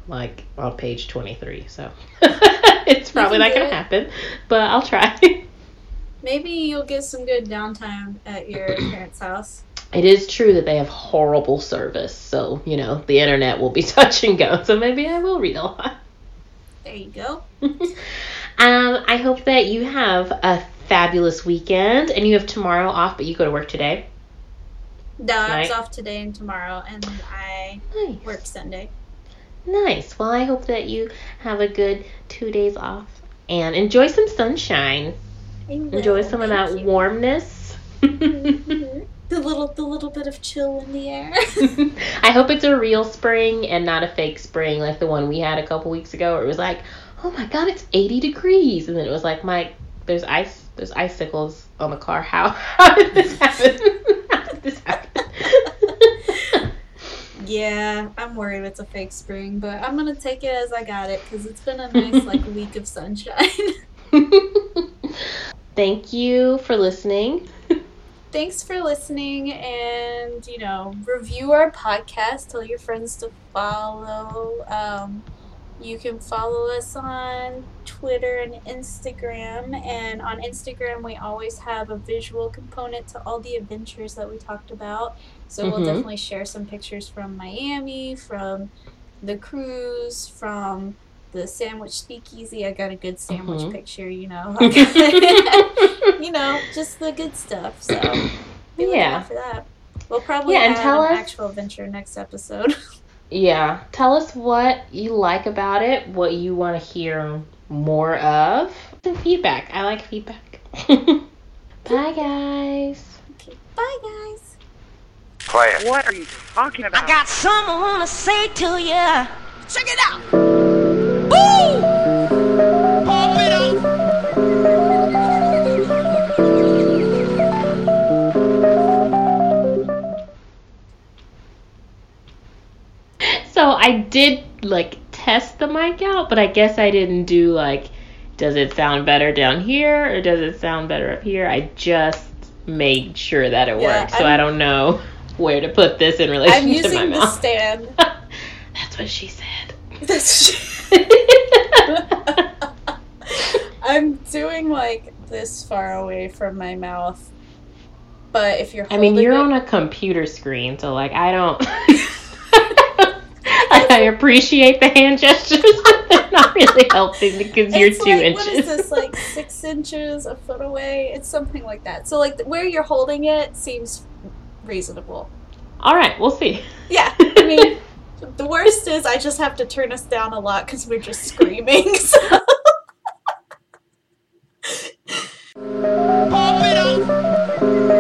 like on page 23, so it's probably not gonna it. happen, but I'll try. Maybe you'll get some good downtime at your parents' house. it is true that they have horrible service, so you know the internet will be touch and go, so maybe I will read a lot. There you go. Um, I hope that you have a fabulous weekend, and you have tomorrow off, but you go to work today. No, I was off today and tomorrow, and I Nice. work Sunday. Nice. Well, I hope that you have a good two days off and enjoy some sunshine. Enjoy some of that you. warmness. The little, the little bit of chill in the air. I hope it's a real spring and not a fake spring like the one we had a couple weeks ago where it was like, oh my god, it's 80 degrees. And then it was like, Mike, there's ice, there's icicles on the car. How, how did this happen? how did this happen? Yeah, I'm worried it's a fake spring, but I'm gonna take it as I got it because it's been a nice like week of sunshine. Thank you for listening. Thanks for listening, and you know, review our podcast. Tell your friends to follow. Um, you can follow us on Twitter and Instagram. And on Instagram, we always have a visual component to all the adventures that we talked about. So we'll Mhm. definitely share some pictures from Miami, from the cruise, from the sandwich speakeasy. I got a good sandwich Mhm. picture, you know. you know, just the good stuff. So be Yeah. for that. We'll probably Yeah, and tell an us- actual adventure next episode. Yeah. Tell us what you like about it, what you want to hear more of. Some feedback. I like feedback. Bye, guys. okay, bye guys. Play it. What are you talking about? I got something I want to say to you. Check it out. Ooh! Pump it up. So I did like test the mic out, but I guess I didn't do like does it sound better down here or does it sound better up here? I just made sure that it yeah, worked. So I'm, I do not know where to put this in relation to my I'm to my using the mouth. stand. That's what she said. That's- I'm doing like this far away from my mouth. But if you're I mean, you're it- on a computer screen, so like I don't. I, I appreciate the hand gestures, but they're not really helping because you're two like, inches. What is this, like six inches, a foot away? It's something like that. So, like, where you're holding it seems reasonable. All right, we'll see. Yeah, I mean, the worst is I just have to turn us down a lot because we're just screaming. So. Pop it up.